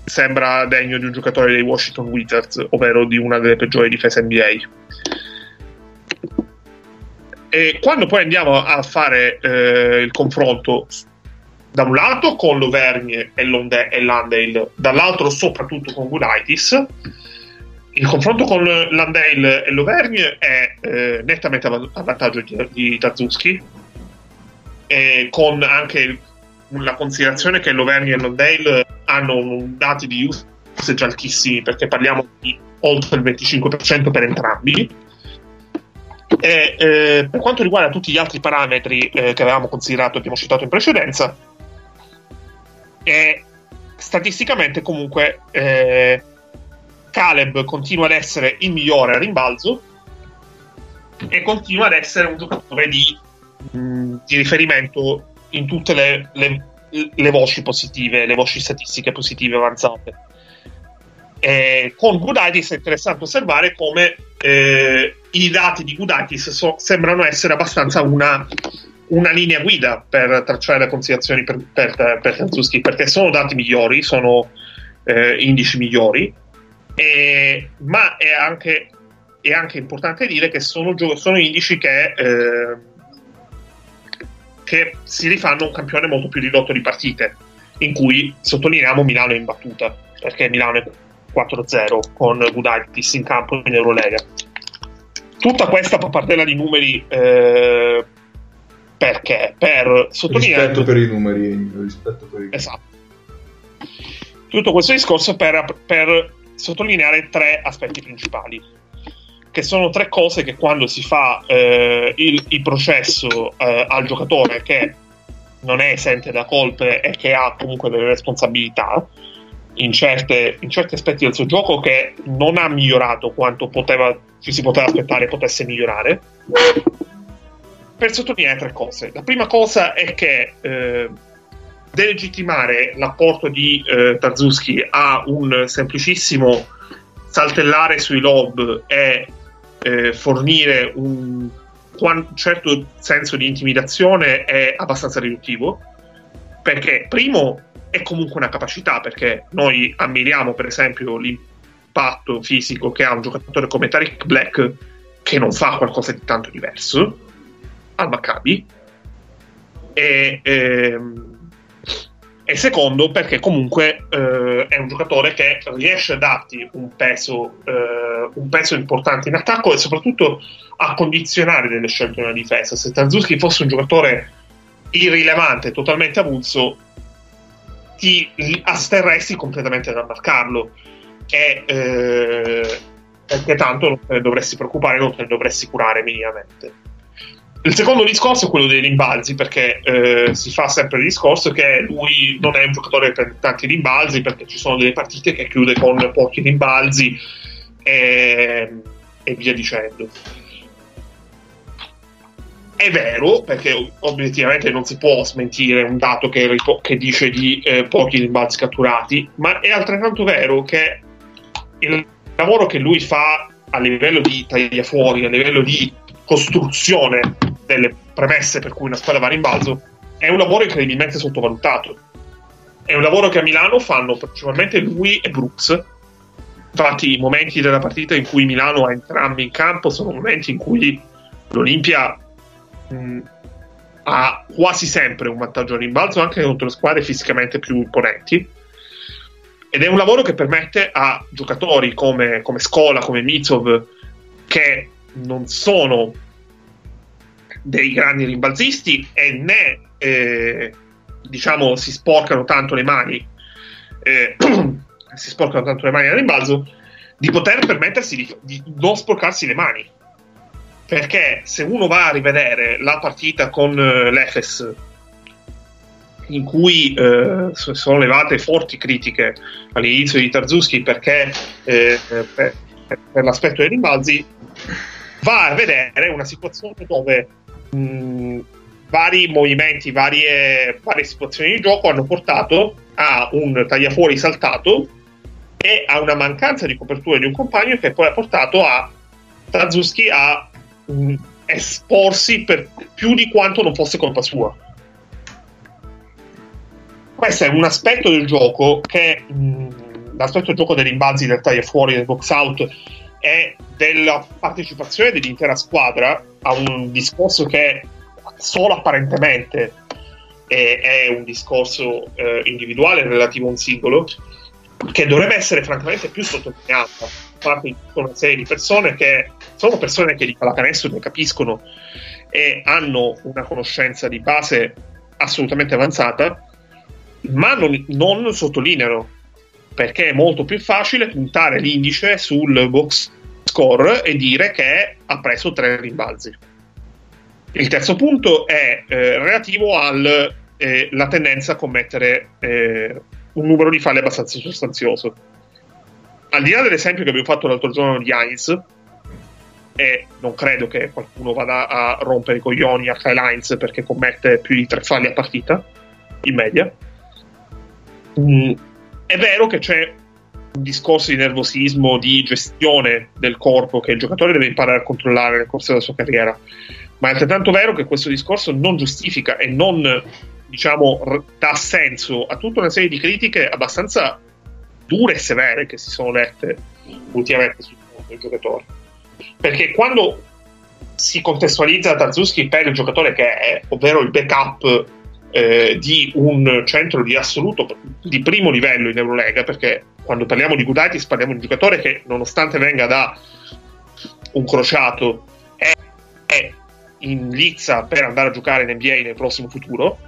sembra degno di un giocatore dei Washington Wizards, ovvero di una delle peggiori difese NBA. E quando poi andiamo a fare eh, il confronto da un lato con l'Auvergne e, e Landale, dall'altro soprattutto con Gulaitis, il confronto con Landale e l'Auvergne è eh, nettamente a vantaggio di, di e con anche la considerazione che l'Auvergne e Landale hanno dati di usage altissimi, perché parliamo di oltre il 25% per entrambi. E, eh, per quanto riguarda tutti gli altri parametri eh, che avevamo considerato e abbiamo citato in precedenza, statisticamente comunque eh, Caleb continua ad essere il migliore a rimbalzo e continua ad essere un giocatore di, mm, di riferimento in tutte le, le, le, voci positive, le voci statistiche positive avanzate. E con Gooditis è interessante osservare come eh, i dati di Gudaitis so- sembrano essere abbastanza una, una linea guida per tracciare le considerazioni per, per, per perché sono dati migliori, sono eh, indici migliori, e, ma è anche, è anche, importante dire che sono, gio- sono indici che, eh, che si rifanno a un campione molto più ridotto di partite, in cui sottolineiamo Milano in battuta, perché Milano è 4-0 con Gudaitis in campo in Eurolega. Tutta questa pappardella di numeri eh, perché? Per sottolineare Rispetto per i numeri, rispetto per i Esatto. Tutto questo discorso per, per sottolineare tre aspetti principali, che sono tre cose che quando si fa eh, il, il processo eh, al giocatore che non è esente da colpe e che ha comunque delle responsabilità in, certe, in certi aspetti del suo gioco che non ha migliorato quanto poteva, ci si poteva aspettare potesse migliorare per sottolineare tre cose. La prima cosa è che eh, delegittimare l'apporto di eh, Tarzuski a un semplicissimo saltellare sui lob e eh, fornire un, un certo senso di intimidazione è abbastanza riduttivo perché primo è comunque una capacità perché noi ammiriamo per esempio l'impatto fisico che ha un giocatore come Tariq Black che non fa qualcosa di tanto diverso al Maccabi e, ehm, e secondo perché comunque eh, è un giocatore che riesce a darti un peso, eh, un peso importante in attacco e soprattutto a condizionare delle scelte nella difesa. Se Tanzuski fosse un giocatore irrilevante, totalmente avulso ti asterresti completamente dal marcarlo e, eh, perché tanto non te ne dovresti preoccupare non te ne dovresti curare minimamente il secondo discorso è quello dei rimbalzi, perché eh, si fa sempre il discorso che lui non è un giocatore per tanti rimbalzi, perché ci sono delle partite che chiude con pochi rimbalzi e, e via dicendo. È vero, perché obiettivamente non si può smentire un dato che, che dice di eh, pochi rimbalzi catturati, ma è altrettanto vero che il lavoro che lui fa a livello di tagliafuori, a livello di costruzione delle premesse per cui una squadra va a rimbalzo, è un lavoro incredibilmente sottovalutato. È un lavoro che a Milano fanno principalmente lui e Brooks. Infatti, i momenti della partita in cui Milano ha entrambi in campo sono momenti in cui l'Olimpia mh, ha quasi sempre un vantaggio a rimbalzo anche contro squadre fisicamente più imponenti. Ed è un lavoro che permette a giocatori come, come Scola, come Mitsov, che non sono dei grandi rimbalzisti e né eh, diciamo si sporcano tanto le mani eh, [CLEARS THROAT] si sporcano tanto le mani al rimbalzo di poter permettersi di, di, non sporcarsi le mani. Perché se uno va a rivedere la partita con eh, l'Efes in cui eh, sono levate forti critiche all'inizio di Tarzuski perché eh, per, per l'aspetto dei rimbalzi va a vedere una situazione dove mh, vari movimenti, varie, varie situazioni di gioco hanno portato a un tagliafuori saltato e a una mancanza di copertura di un compagno che poi ha portato a Tazuski a mh, esporsi per più di quanto non fosse colpa sua. Questo è un aspetto del gioco che mh, l'aspetto del gioco dei rimbalzi del tagliafuori del box out e della partecipazione dell'intera squadra a un discorso che solo apparentemente è, è un discorso eh, individuale relativo a un singolo, che dovrebbe essere francamente più sottolineato da parte di una serie di persone che sono persone che di pallacanestro ne capiscono e hanno una conoscenza di base assolutamente avanzata, ma non, non sottolineano perché è molto più facile puntare l'indice sul box score e dire che ha preso tre rimbalzi. Il terzo punto è eh, relativo alla eh, tendenza a commettere eh, un numero di falli abbastanza sostanzioso. Al di là dell'esempio che abbiamo fatto l'altro giorno di Heinz, e non credo che qualcuno vada a rompere i coglioni a Kyle Heinz perché commette più di tre falli a partita in media. Mm, è vero che c'è un discorso di nervosismo, di gestione del corpo che il giocatore deve imparare a controllare nel corso della sua carriera. Ma è altrettanto vero che questo discorso non giustifica e non diciamo dà senso a tutta una serie di critiche abbastanza dure e severe che si sono lette ultimamente sul mondo del giocatore. Perché quando si contestualizza Tarzuski per il giocatore che è, ovvero il backup eh, di un centro di assoluto di primo livello in Eurolega, perché quando parliamo di Gudaitis parliamo di un giocatore che nonostante venga da un crociato è, è in lizza per andare a giocare in NBA nel prossimo futuro.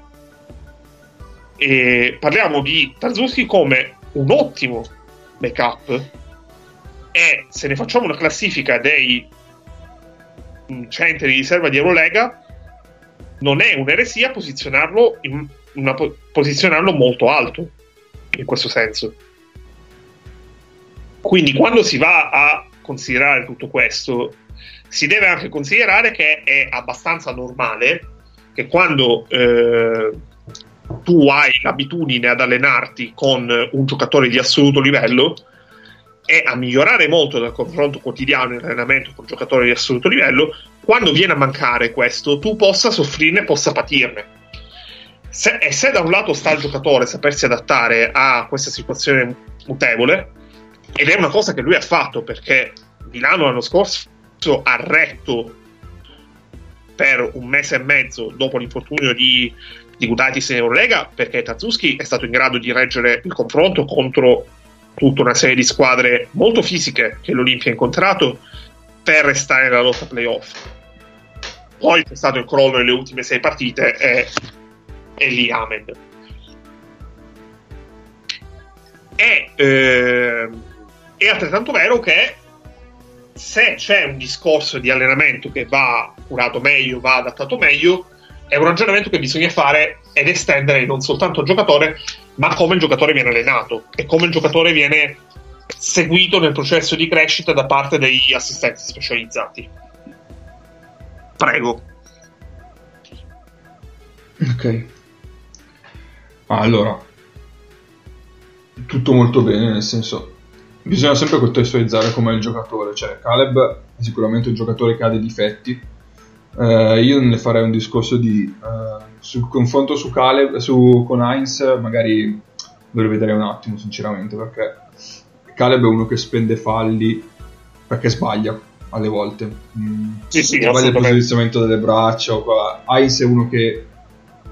E parliamo di Tarzuski come un ottimo backup. E se ne facciamo una classifica dei centri di riserva di Eurolega non è un'eresia posizionarlo, in una, posizionarlo molto alto in questo senso. Quindi quando si va a considerare tutto questo si deve anche considerare che è abbastanza normale che quando eh, tu hai l'abitudine ad allenarti con un giocatore di assoluto livello e a migliorare molto dal confronto quotidiano in allenamento con un giocatore di assoluto livello, quando viene a mancare questo, tu possa soffrirne, possa patirne. Se, e se da un lato sta il giocatore sapersi adattare a questa situazione mutevole, ed è una cosa che lui ha fatto perché Milano l'anno scorso ha retto per un mese e mezzo dopo l'infortunio di, di Gudaitis in Eurolega perché Tazuski è stato in grado di reggere il confronto contro tutta una serie di squadre molto fisiche che l'Olimpia ha incontrato per restare nella lotta playoff. Poi c'è stato il crollo nelle ultime sei partite e, e lì amen. E, eh, è altrettanto vero che se c'è un discorso di allenamento che va curato meglio, va adattato meglio, è un ragionamento che bisogna fare ed estendere non soltanto al giocatore, ma come il giocatore viene allenato e come il giocatore viene seguito nel processo di crescita da parte degli assistenti specializzati. Prego. Ok. Allora, tutto molto bene, nel senso, bisogna sempre contestualizzare com'è il giocatore, cioè Caleb è sicuramente un giocatore che ha dei difetti, eh, io ne farei un discorso di uh, sul confronto su Caleb, su, con Heinz, magari lo rivedrei un attimo sinceramente perché Caleb è uno che spende falli perché sbaglia alle volte. Mm, sì, sì, sbaglia il posizionamento delle braccia o qua. Heinz è uno che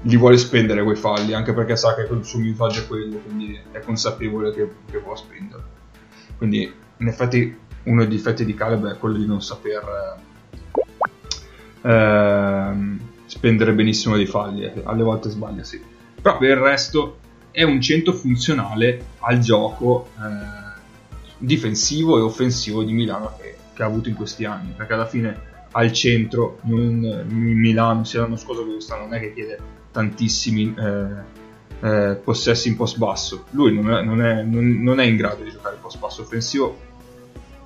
li vuole spendere quei falli anche perché sa che il suo minutaggio è quello quindi è consapevole che, che può spendere. Quindi in effetti uno dei difetti di Caleb è quello di non saper ehm, spendere benissimo dei falli alle volte sbaglia sì però per il resto è un centro funzionale al gioco eh, difensivo e offensivo di Milano che, che, ha avuto in questi anni perché alla fine al centro in Milano sia l'anno scorso che quest'anno non è che chiede tantissimi eh, eh, possessi in post basso. Lui non è, non, è, non, non è, in grado di giocare post basso offensivo,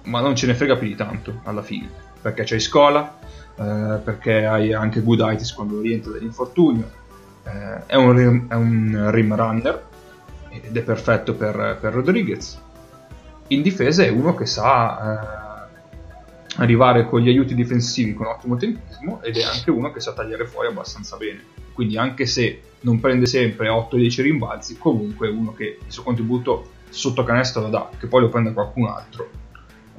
ma non ce ne frega più di tanto alla fine, perché c'hai Scola, eh, perché hai anche Gooditis quando rientra dall'infortunio. Eh, è, un rim, è, un rim, runner ed è perfetto per, per Rodriguez. In difesa è uno che sa eh, arrivare con gli aiuti difensivi con ottimo tempismo ed è anche uno che sa tagliare fuori abbastanza bene. Quindi anche se non prende sempre 8-10 rimbalzi, comunque è uno che il suo contributo sotto canestro lo dà, che poi lo prende qualcun altro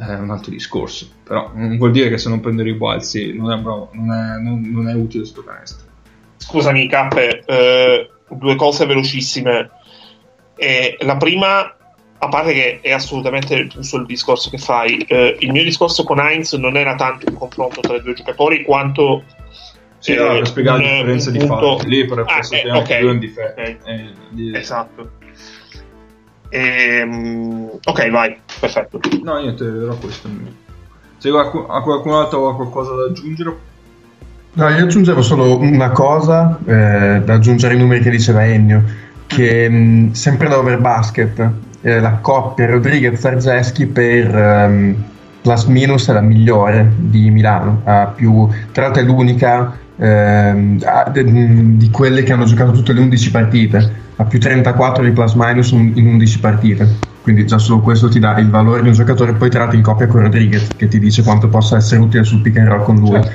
è un altro discorso. Però non vuol dire che se non prende rimbalzi non è, bravo, non è, non, non è utile sto canestro. Scusami, Cappe, eh, due cose velocissime. Eh, la prima, a parte che è assolutamente giusto il discorso che fai, eh, il mio discorso con Heinz non era tanto un confronto tra i due giocatori quanto sì, no, per spiegare la differenza di fatto. Lì per ah, eh, okay. due difetto. Okay. Eh. Esatto. Ehm, ok, vai, perfetto. No, niente, era questo. Se a qualcun altro ha qualcosa da aggiungere? No, io aggiungevo solo una cosa eh, da aggiungere ai numeri che diceva Ennio, che mh, sempre da Overbasket, eh, la coppia Rodriguez-Zarzeschi per um, plus minus è la migliore di Milano, ha più, tra l'altro è l'unica ehm, di quelle che hanno giocato tutte le 11 partite, ha più 34 di plus minus in 11 partite. quindi già solo questo ti dà il valore di un giocatore poi tratto in coppia con Rodriguez che ti dice quanto possa essere utile sul pick and roll con lui. Certo.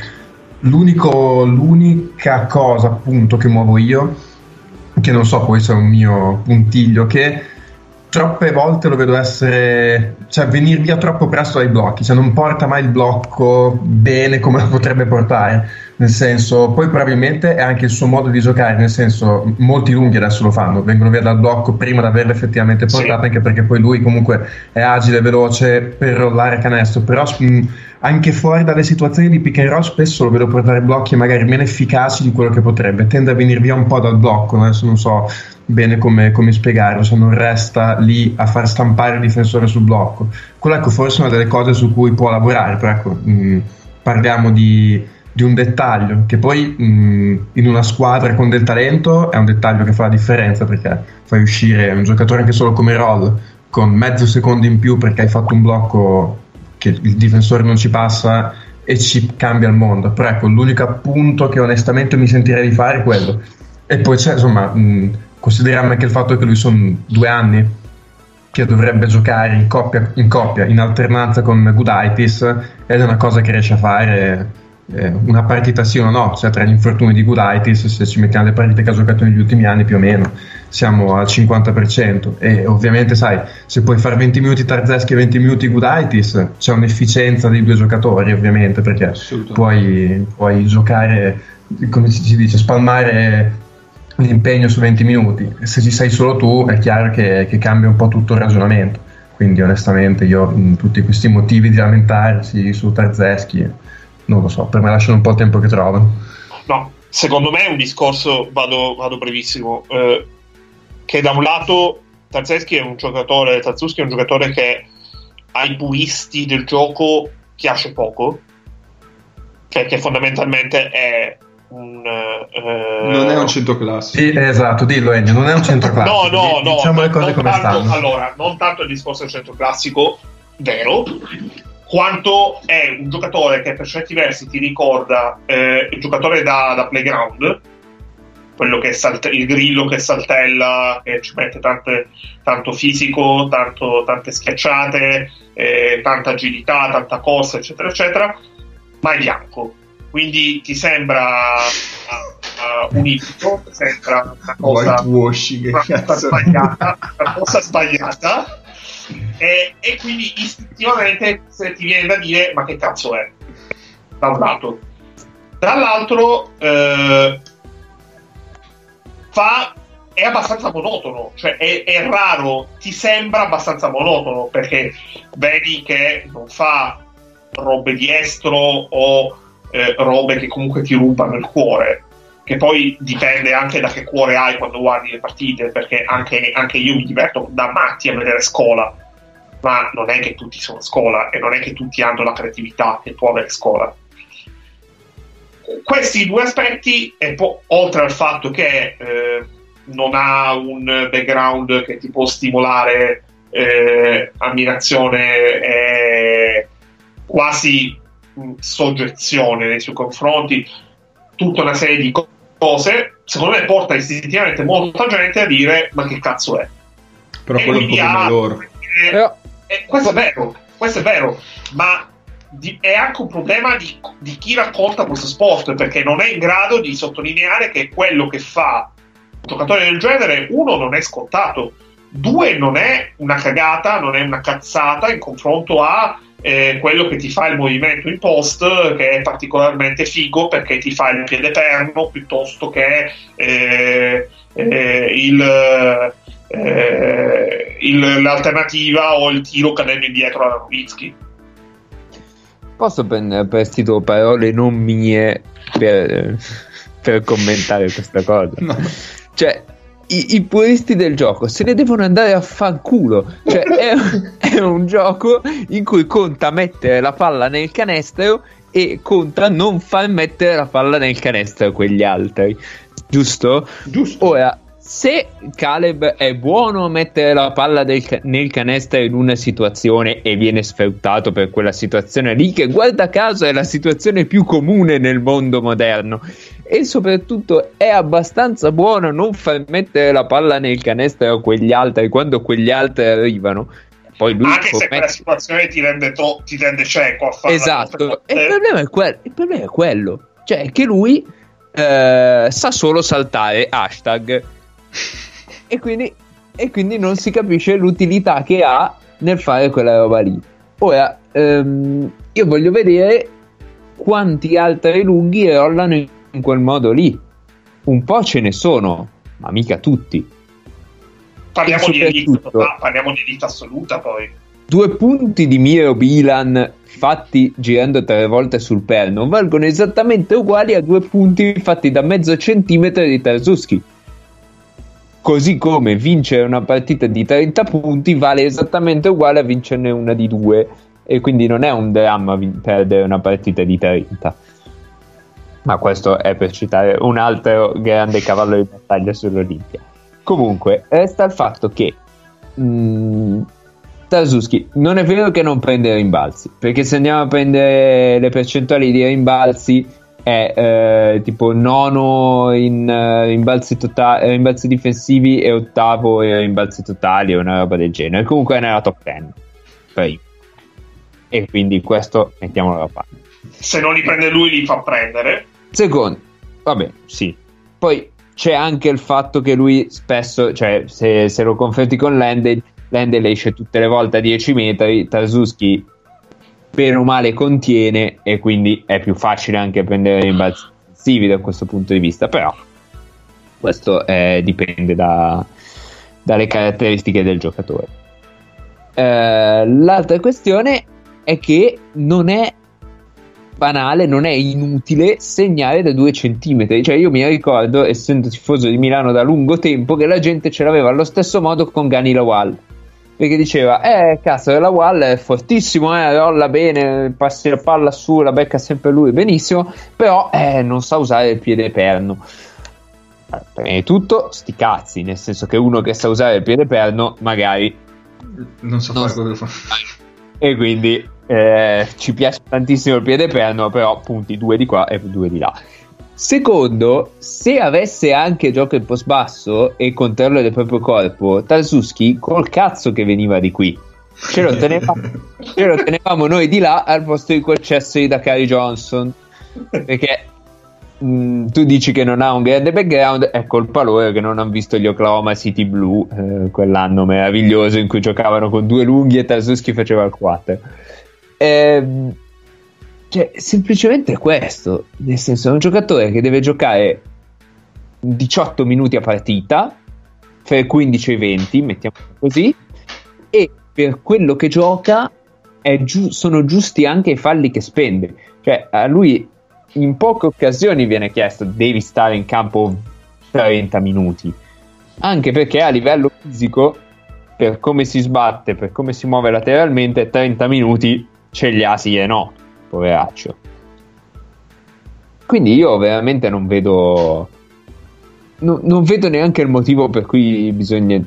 L'unico- l'unica cosa appunto che muovo io, che non so, può essere un mio puntiglio, che troppe volte lo vedo essere, cioè venire via troppo presto dai blocchi, cioè non porta mai il blocco bene come lo potrebbe portare, nel senso, poi probabilmente è anche il suo modo di giocare, nel senso, molti lunghi adesso lo fanno, vengono via dal blocco prima di averlo effettivamente Sì. portato, anche perché poi lui comunque è agile, veloce per rollare canestro, però anche fuori dalle situazioni di pick and roll spesso lo vedo portare blocchi magari meno efficaci di quello che potrebbe, tende a venire via un po' dal blocco, adesso non so bene come, come spiegarlo, se non resta lì a far stampare il difensore sul blocco. Quello ecco forse è una delle cose su cui può lavorare, però ecco, mh, parliamo di, di un dettaglio che poi mh, in una squadra con del talento è un dettaglio che fa la differenza perché fai uscire un giocatore anche solo come roll con mezzo secondo in più perché hai fatto un blocco che il difensore non ci passa e ci cambia il mondo. Però ecco, l'unico appunto che onestamente mi sentirei di fare è quello. E poi c'è, insomma, mh, consideriamo anche il fatto che lui sono due anni che dovrebbe giocare in coppia, in, coppia, in alternanza con Gudaitis ed è una cosa che riesce a fare eh, una partita sì o no, cioè tra gli infortuni di Gudaitis, se ci mettiamo le partite che ha giocato negli ultimi anni più o meno siamo al 50% e ovviamente sai, se puoi fare 20 minuti Tarzeschi e 20 minuti Gudaitis c'è un'efficienza dei due giocatori ovviamente perché puoi, puoi giocare, come si dice, spalmare l'impegno su 20 minuti. Se ci sei solo tu è chiaro che, che cambia un po' tutto il ragionamento. Quindi onestamente io tutti questi motivi di lamentarsi su Tarzeschi, non lo so, per me lasciano un po' il tempo che trovano. No, secondo me è un discorso, vado, vado brevissimo, eh, che da un lato Tarzeschi è un giocatore, Tarzuski è un giocatore che ai puristi del gioco piace poco, cioè che fondamentalmente è un... eh, Non è un centro classico. Sì, esatto, dillo Ennio, non è un centro No, classico. no, di- no. Diciamo le non- cose come tanto- stanno. Allora, non tanto il discorso del centro classico, vero, quanto è un giocatore che per certi versi ti ricorda eh, il giocatore da, da playground, quello che salte- il grillo che saltella, che ci mette tante- tanto fisico, tanto- tante schiacciate, eh, tanta agilità, tanta corsa, eccetera, eccetera, ma è bianco. Quindi ti sembra uh, un ti sembra una cosa una cosa sbagliata, una cosa sbagliata e, e quindi istintivamente ti viene da dire ma che cazzo è? Da un lato. Dall'altro eh, fa è abbastanza monotono cioè è, è raro ti sembra abbastanza monotono perché vedi che non fa robe di estro o eh, robe che comunque ti rubano il cuore che poi dipende anche da che cuore hai quando guardi le partite, perché anche, anche io mi diverto da matti a vedere scuola, ma non è che tutti sono a scuola e non è che tutti hanno la creatività che può avere scuola. Questi due aspetti, e poi, oltre al fatto che eh, non ha un background che ti può stimolare eh, ammirazione e quasi mh, soggezione nei suoi confronti, tutta una serie di co- cose, secondo me porta istintivamente molta gente a dire ma che cazzo è? Però E quello è un problema ha- loro. eh, Però- eh, questo è vero, questo è vero, ma di- è anche un problema di, di chi racconta questo sport perché non è in grado di sottolineare che quello che fa un giocatore del genere, uno, non è scontato, due, non è una cagata, non è una cazzata in confronto a eh, quello che ti fa il movimento in post, che è particolarmente figo perché ti fa il piede perno piuttosto che eh, eh, il, eh, il- l'alternativa o il tiro cadendo indietro alla Nowitzki. Posso prendere prestito parole non mie per, per commentare questa cosa? No. Cioè, i, i puristi del gioco se ne devono andare a fanculo. Cioè, [LAUGHS] è, è un gioco in cui conta mettere la palla nel canestro e conta non far mettere la palla nel canestro quegli altri. Giusto? Giusto. Ora, se Caleb è buono a mettere la palla ca- nel canestro in una situazione e viene sfruttato per quella situazione lì, che guarda caso è la situazione più comune nel mondo moderno, e soprattutto è abbastanza buono a non far mettere la palla nel canestro a quegli altri quando quegli altri arrivano. Poi lui Anche se quella situazione ti rende, to- ti rende cieco a fare Esatto, e il problema, è que- il problema è quello, cioè che lui eh, sa solo saltare hashtag [LAUGHS] e quindi, e quindi non si capisce l'utilità che ha nel fare quella roba lì. Ora, ehm, io voglio vedere quanti altri lunghi rollano in, quel modo lì. Un po' ce ne sono, ma mica tutti. Parliamo di, elite, ah, parliamo di elite assoluta poi. Due punti di Miro Bilan fatti girando tre volte sul perno valgono esattamente uguali a due punti fatti da mezzo centimetro di Tarzuski. Così come vincere una partita di 30 punti vale esattamente uguale a vincerne una di due. E quindi non è un dramma perdere una partita di 30. Ma questo è per citare un altro grande cavallo di battaglia sull'Olimpia. Comunque, resta il fatto che mh, Tarzuski non è vero che non prende rimbalzi, perché se andiamo a prendere le percentuali di rimbalzi è eh, tipo nono in eh, rimbalzi, tota- eh, rimbalzi difensivi e ottavo in rimbalzi totali o una roba del genere. Comunque è nella top 10 primo. E quindi questo mettiamolo da parte. Se non li prende lui, li fa prendere. Secondo, vabbè, sì. Poi c'è anche il fatto che lui spesso, cioè se, se lo confronti con Landel, Landel esce tutte le volte a 10 metri, Tarzuski bene o male contiene e quindi è più facile anche prendere rimbalzi da questo punto di vista, però questo eh, dipende da- dalle caratteristiche del giocatore. Eh, l'altra questione è che non è banale, non è inutile segnare da due centimetri. Cioè, io mi ricordo, essendo tifoso di Milano da lungo tempo, che la gente ce l'aveva allo stesso modo con Gani Lawal. Perché diceva, eh, cazzo, la Wall è fortissimo, eh, rolla bene, passi la palla su, la becca sempre lui, benissimo, però eh, non sa usare il piede perno. Allora, Prima di tutto, sti cazzi, nel senso che uno che sa usare il piede perno, magari Non so Non fare so. quello che fa. e quindi eh, ci piace tantissimo il piede perno, però punti due di qua e due di là. Secondo, se avesse anche gioco in post basso e controllo del proprio corpo, Tarzuski col cazzo che veniva di qui. Ce lo, tenevamo, [LAUGHS] ce lo tenevamo noi di là al posto di quel cesso di Dakari Johnson. Perché mh, tu dici che non ha un grande background, è colpa loro che non hanno visto gli Oklahoma City Blue, eh, quell'anno meraviglioso in cui giocavano con due lunghi e Tarzuski faceva il 4. Ehm, cioè, semplicemente questo. Nel senso, è un giocatore che deve giocare 18 minuti a partita, i 15 e i 20, mettiamo così, e per quello che gioca giu- sono giusti anche i falli che spende. Cioè, a lui in poche occasioni viene chiesto devi stare in campo 30 minuti. Anche perché a livello fisico, per come si sbatte, per come si muove lateralmente, 30 minuti ce li ha sì e no, poveraccio. Quindi io veramente non vedo. no- non vedo neanche il motivo per cui bisogna.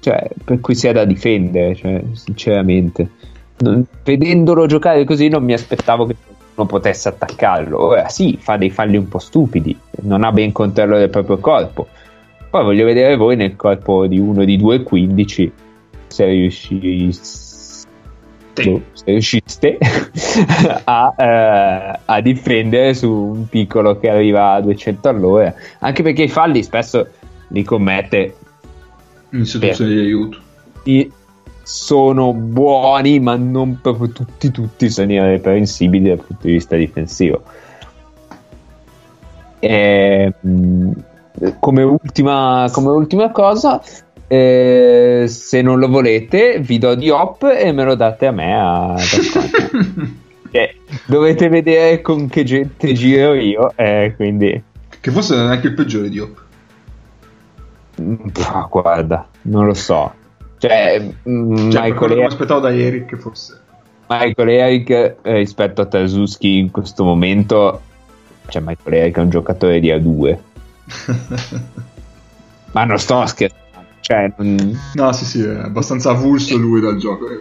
cioè, per cui sia da difendere, cioè, sinceramente. Non- vedendolo giocare così non mi aspettavo che qualcuno potesse attaccarlo. Ora sì, fa dei falli un po' stupidi, non ha ben controllo del proprio corpo. Poi voglio vedere voi nel corpo di uno di 2,15 se riusciste, se riusciste [LAUGHS] a, eh, a difendere su un piccolo che arriva a 200 all'ora. Anche perché i falli spesso li commette In situazioni di aiuto. sono buoni, ma non proprio tutti, tutti sono irreprensibili dal punto di vista difensivo. E, mh, come, ultima, come ultima cosa, eh, se non lo volete, vi do di hop e me lo date a me. A, Eh, [LAUGHS] dovete vedere con che gente giro io, eh, quindi che forse non è neanche il peggiore di Hop. pff, guarda, non lo so. Cioè, mm, Cioè, Michael che mi Eric- aspettavo da ieri che fosse. Michael Eric eh, rispetto a Tarzuski in questo momento cioè Michael Eric è un giocatore di A2 [LAUGHS] Ma non sto scherzando. Cioè, non No, sì, sì, è abbastanza avulso lui dal gioco. eh.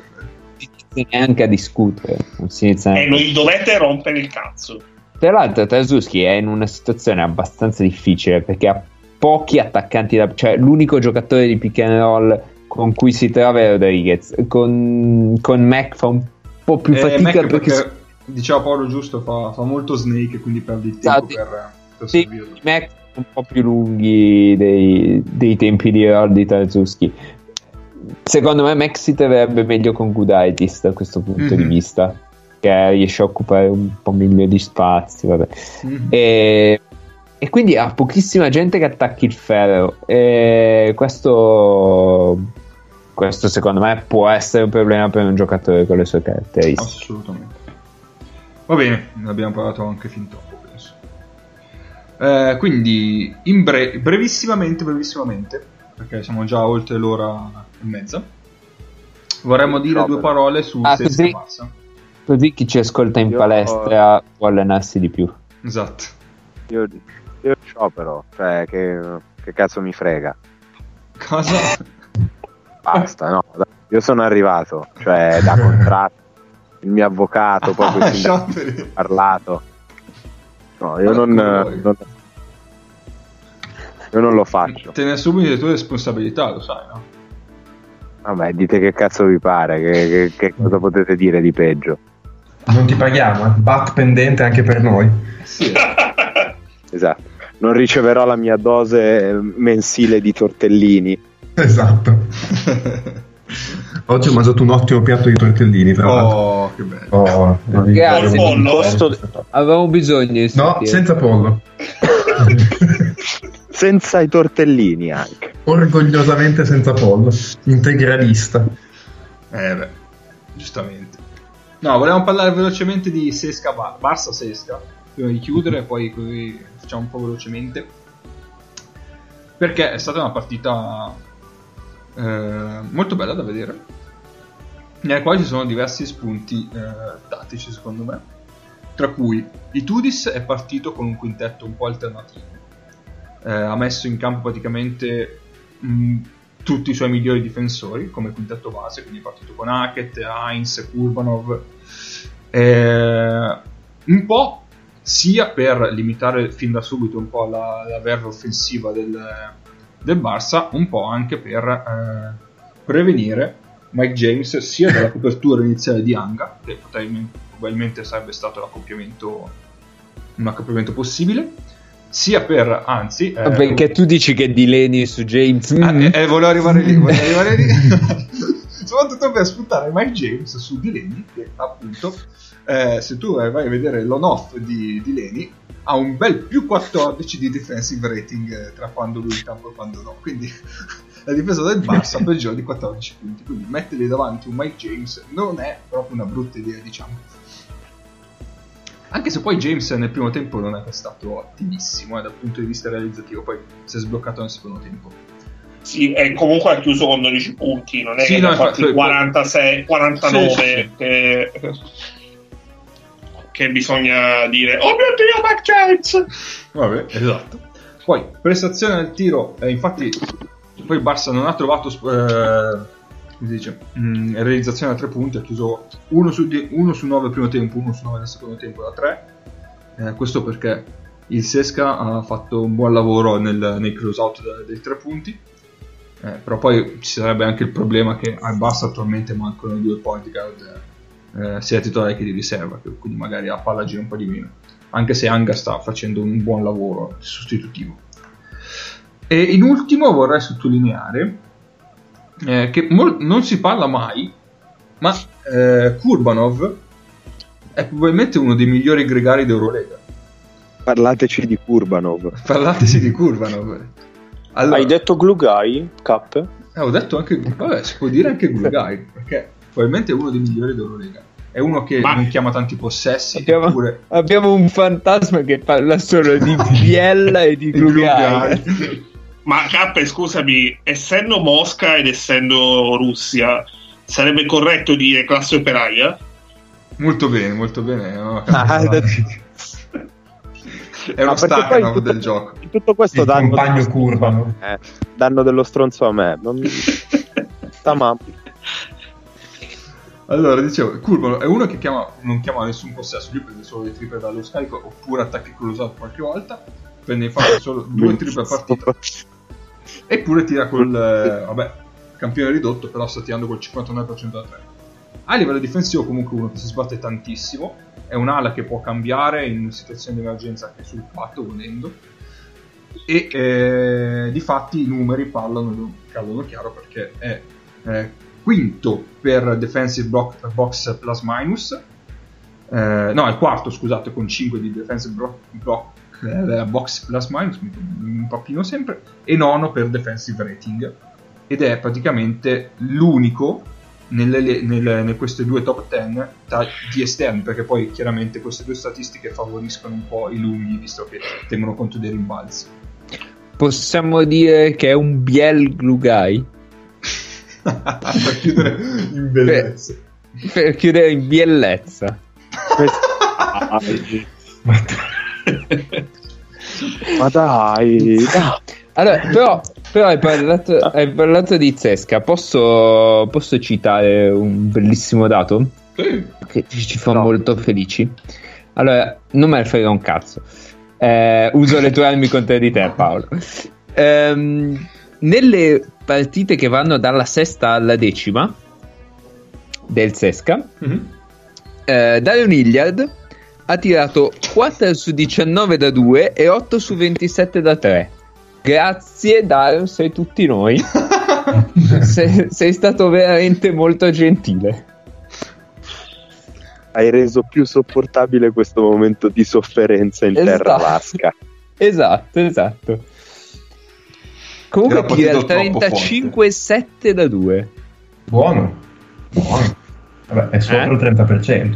si inizia neanche a discutere. Non si inizia E neanche- non dovete rompere il cazzo. Tra l'altro, Trasuski è in una situazione abbastanza difficile perché ha pochi attaccanti, da... cioè l'unico giocatore di pick and roll con cui si trova è Rodriguez. Con, con Mac fa un po' più Eh, fatica Mac perché, perché, diceva Paolo giusto, fa, fa molto snake, quindi perde il tempo Esatto. per, per sì, Mac un po' più lunghi dei, dei tempi di roll di Trasuski. Secondo me Mac si troverebbe meglio con Gudaitis da questo punto di Mhm. vista, che riesce a occupare un po' meglio di spazi. Vabbè. Mhm. E, e quindi ha pochissima gente che attacchi il ferro. E questo, questo secondo me può essere un problema per un giocatore con le sue caratteristiche. Assolutamente. Va bene, ne abbiamo parlato anche fin troppo. Eh, quindi, in bre- brevissimamente, brevissimamente, perché siamo già oltre l'ora e mezza, vorremmo dire due parole su Ah, Sesca così? Barça. Così chi ci ascolta in Io- palestra può allenarsi di più. Esatto. Io, io c'ho però, cioè che, che cazzo mi frega. Cosa? Basta, no. Io sono arrivato, cioè da contratto, il mio avvocato, poi Ah, questi scioperi. ha parlato. No, io non, vuoi. non- io non lo faccio. Te ne assumi le tue responsabilità, lo sai, no? Vabbè, dite che cazzo vi pare, che, che- che cosa potete dire di peggio. Non ti paghiamo, eh. bat pendente anche per noi. Sì. [LAUGHS] Esatto. Non riceverò la mia dose eh, mensile di tortellini. Esatto. [LAUGHS] Oggi ho mangiato un ottimo piatto di tortellini, tra l'altro. oh, che bello. Oh, Grazie. Pollo, Posto- Avevamo bisogno di No, senza pollo. [LAUGHS] Senza i tortellini anche. Orgogliosamente senza pollo. Integralista. Eh beh, giustamente. No, volevamo parlare velocemente di Sesca Bar- Barça Sesca, prima di chiudere, poi così facciamo un po' velocemente. Perché è stata una partita eh, molto bella da vedere, nella quale ci sono diversi spunti eh, tattici secondo me, tra cui Itudis è partito con un quintetto un po' alternativo. Eh, ha messo in campo praticamente mh, tutti i suoi migliori difensori come quintetto base, quindi è partito con Hackett, Heinz, Kurbanov. Eh, un po' sia per limitare fin da subito un po' la, la verve offensiva del, del Barça, un po' anche per eh, prevenire Mike James sia dalla copertura iniziale di Anga, che probabilmente, sarebbe stato l'accoppiamento, un accoppiamento possibile, sia per, anzi... eh, Perché tu dici che di Leni su James. Mm, eh, eh, volevo arrivare lì, volevo [LAUGHS] arrivare lì. [LAUGHS] Soprattutto per sfruttare Mike James su Delaney, che appunto, eh, se tu vai a vedere l'on-off di Delaney, ha un bel più 14 di defensive rating eh, tra quando lui è in campo e quando no. Quindi [LAUGHS] la difesa del Barça [LAUGHS] peggiore di 14 punti. Quindi metterli davanti un Mike James non è proprio una brutta idea, diciamo. Anche se poi James nel primo tempo non è stato ottimissimo eh, dal punto di vista realizzativo, poi si è sbloccato nel secondo tempo. Sì, e comunque ha chiuso con 12 punti, non è Sì, che no, ha infatti- 46, 49 Sì, sì, sì. Che, che bisogna dire "Oh mio Dio, Mac James!" Vabbè, esatto. Poi, prestazione al tiro, eh, infatti, poi Barça non ha trovato eh, dice, mm, realizzazione a tre punti, ha chiuso 1 su, 9 al primo tempo, 1 su 9 nel secondo tempo da 3. questo perché il Sesca ha fatto un buon lavoro nel, nei close out da- dei tre punti. Eh, però poi ci sarebbe anche il problema che al Barça attualmente mancano due point guard eh, sia titolare che di riserva, quindi magari a palla gira un po' di meno anche se Anga sta facendo un buon lavoro sostitutivo. E in ultimo vorrei sottolineare eh, che mol- non si parla mai, ma eh, Kurbanov è probabilmente uno dei migliori gregari d'Eurolega. Parlateci di Kurbanov. [LAUGHS] Parlateci di Kurbanov. Allora, Hai detto glue guy, Cap? eh, ho detto anche, vabbè, si può dire anche Gulgai, perché probabilmente è uno dei migliori d'Eurolega. È uno che Ma- non chiama tanti possessi, Abbiamo, eppure abbiamo un fantasma che parla solo di [LAUGHS] Biella e di. Glugai. Ma K, scusami, essendo Mosca ed essendo Russia, sarebbe corretto dire classe operaia? Molto bene, molto bene. no, Ah, È uno No, perché poi in Stakhanov tutto- del gioco. Tutto questo Il danno compagno curva, me. danno dello stronzo a me. Non... Sta [LAUGHS] ma... Allora, dicevo, Curvano è uno che chiama, non chiama nessun possesso, lui prende solo le triple dallo scarico oppure attacchi con l'usato qualche volta, prende infatti solo [LAUGHS] due triple a partita [LAUGHS] eppure tira col, eh, vabbè, campione ridotto, però sta tirando col 59% da 3. A livello difensivo comunque uno che si sbatte tantissimo, è un'ala che può cambiare in situazioni di emergenza anche sul patto volendo e eh, di fatti i numeri parlano, parlano chiaro perché è eh, quinto per defensive block, box plus minus. Eh, no è quarto scusate con 5 di defensive block, block eh, box plus minus mi, mi impappino sempre e nono per defensive rating. Ed è praticamente l'unico nelle, nelle, in queste due top 10 tra- di esterni perché poi chiaramente queste due statistiche favoriscono un po' i lunghi visto che tengono conto dei rimbalzi. Possiamo dire che è un Biel Glugai? [LAUGHS] per chiudere in bellezza Per chiudere in biellezza. Ma [LAUGHS] dai, dai. Allora, però, però hai, parlato, hai parlato di Zesca. Posso, posso citare un bellissimo dato Sì. che ci ci fa No. molto felici? Allora, non me ne frega un cazzo. Eh, uso le tue armi contro di te, Paolo. Ehm, nelle partite che vanno dalla sesta alla decima del Sesca, Mhm. eh, Darion Hilliard ha tirato 4 su 19 da 2 e 8 su 27 da 3. Grazie Darion, sei tutti noi. [LAUGHS] sei, sei stato veramente molto gentile. Hai reso più sopportabile questo momento di sofferenza in terra Esatto. vasca. Esatto, esatto. Comunque tira troppo 35-7 da 2. Buono. Buono. Vabbè, è sopra Eh? il 30%.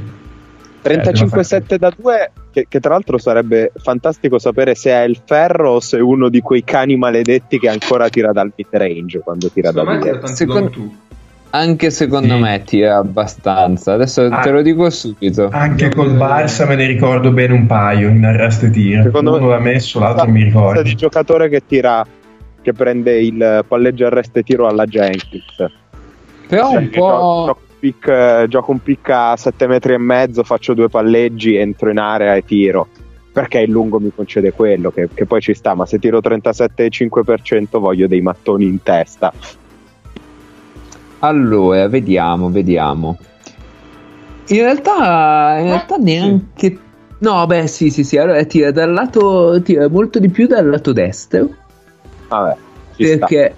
35-7 da 2, che, che tra l'altro sarebbe fantastico sapere se è il ferro o se è uno di quei cani maledetti che ancora tira dal mid range quando tira da mid tira Secondo- tu Anche secondo Sì. me tira abbastanza. Adesso Ah. te lo dico subito. Anche col Barça me ne ricordo bene un paio in arresto e tiro. Secondo me- Uno l'ha messo, l'altro mi di ricordo. giocatore che tira che prende il palleggio arresto e tiro alla Jenkins Però Cioè, un po'... gio- gioco, un pick, eh, gioco un pick a 7 metri e mezzo faccio due palleggi entro in area e tiro perché il lungo mi concede quello che, che poi ci sta ma se tiro 37,5% voglio dei mattoni in testa Allora, vediamo, vediamo. In realtà, in realtà neanche... No, beh, sì, sì, sì. Allora tira dal lato... Tira molto di più dal lato destro. Vabbè. Perché...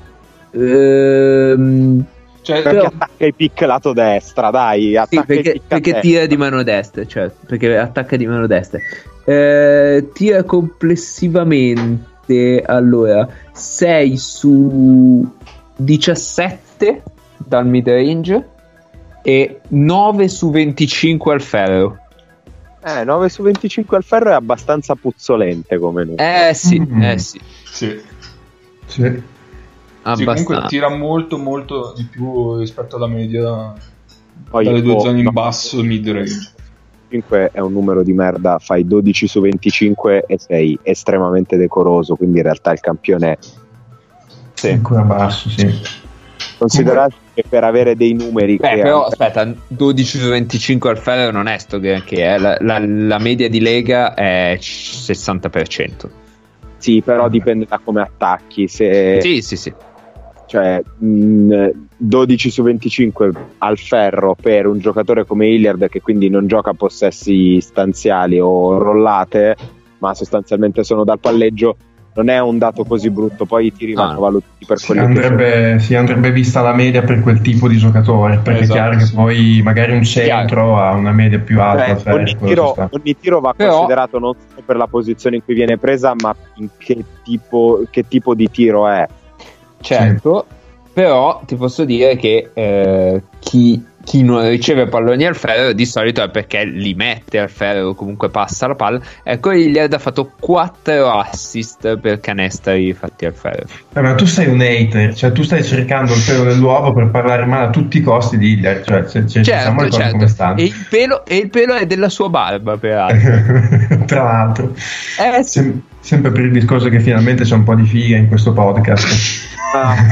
ehm, cioè perché però- attacca i pick lato destra dai Sì, perché, perché tira di mano destra, cioè, perché attacca di mano destra. Eh, tira complessivamente, allora, 6 su 17 dal mid range e 9 su 25 al ferro. eh 9 su 25 al ferro è abbastanza puzzolente come numero Eh sì, Mm. eh sì, sì. Sì. Sì, comunque tira molto molto di più rispetto alla media Poi, dalle due zone in no. basso mid range 5 è un numero di merda, fai 12 su 25 e sei estremamente decoroso, quindi in realtà il campione è Sì. Ancora basso, sì. considerato che per avere dei numeri Beh, che però aspetta, 12 su 25 al ferro non è sto che è, la, la- la media di Lega è 60%. Sì, però dipende da come attacchi, se Sì, sì, sì. cioè mh, 12 su 25 al ferro per un giocatore come Hilliard che quindi non gioca possessi stanziali o rollate, ma sostanzialmente sono dal palleggio, non è un dato così brutto, poi i tiri No, vanno no. valutati per Si quelli che andrebbe, si andrebbe vista la media per quel tipo di giocatore, perché Esatto, è chiaro che sì. poi magari un centro ha una media più alta. Cioè, al ferro, ogni, tiro, ogni tiro va Però- considerato non solo per la posizione in cui viene presa, ma in che tipo, che tipo di tiro è. Certo, però ti posso dire che eh, chi, chi non riceve palloni al ferro di solito è perché li mette al ferro o comunque passa la palla. Ecco, Hilliard ha fatto 4 assist per canestri fatti al ferro. Eh, ma tu sei un hater, cioè tu stai cercando il pelo dell'uovo per parlare male a tutti i costi di Hilliard, cioè se diciamo Certo, le cose certo. E il, pelo, e il pelo è della sua barba, peraltro. [LAUGHS] tra l'altro. Eh sì. Sem- sempre per il discorso che finalmente c'è un po' di figa in questo podcast. Ah, [LAUGHS]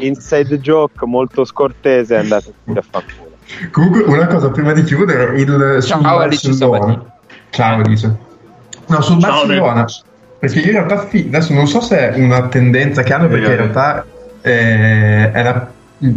inside joke molto scortese andate tutti [LAUGHS] a fanculo. Comunque, una cosa prima di chiudere, il sul Ciao, Alice. Sabatini. Ciao Alice. No, sul Ciao, Barcellona. Nick. Perché io in realtà adesso non so se è una tendenza che hanno, perché in realtà eh, è la-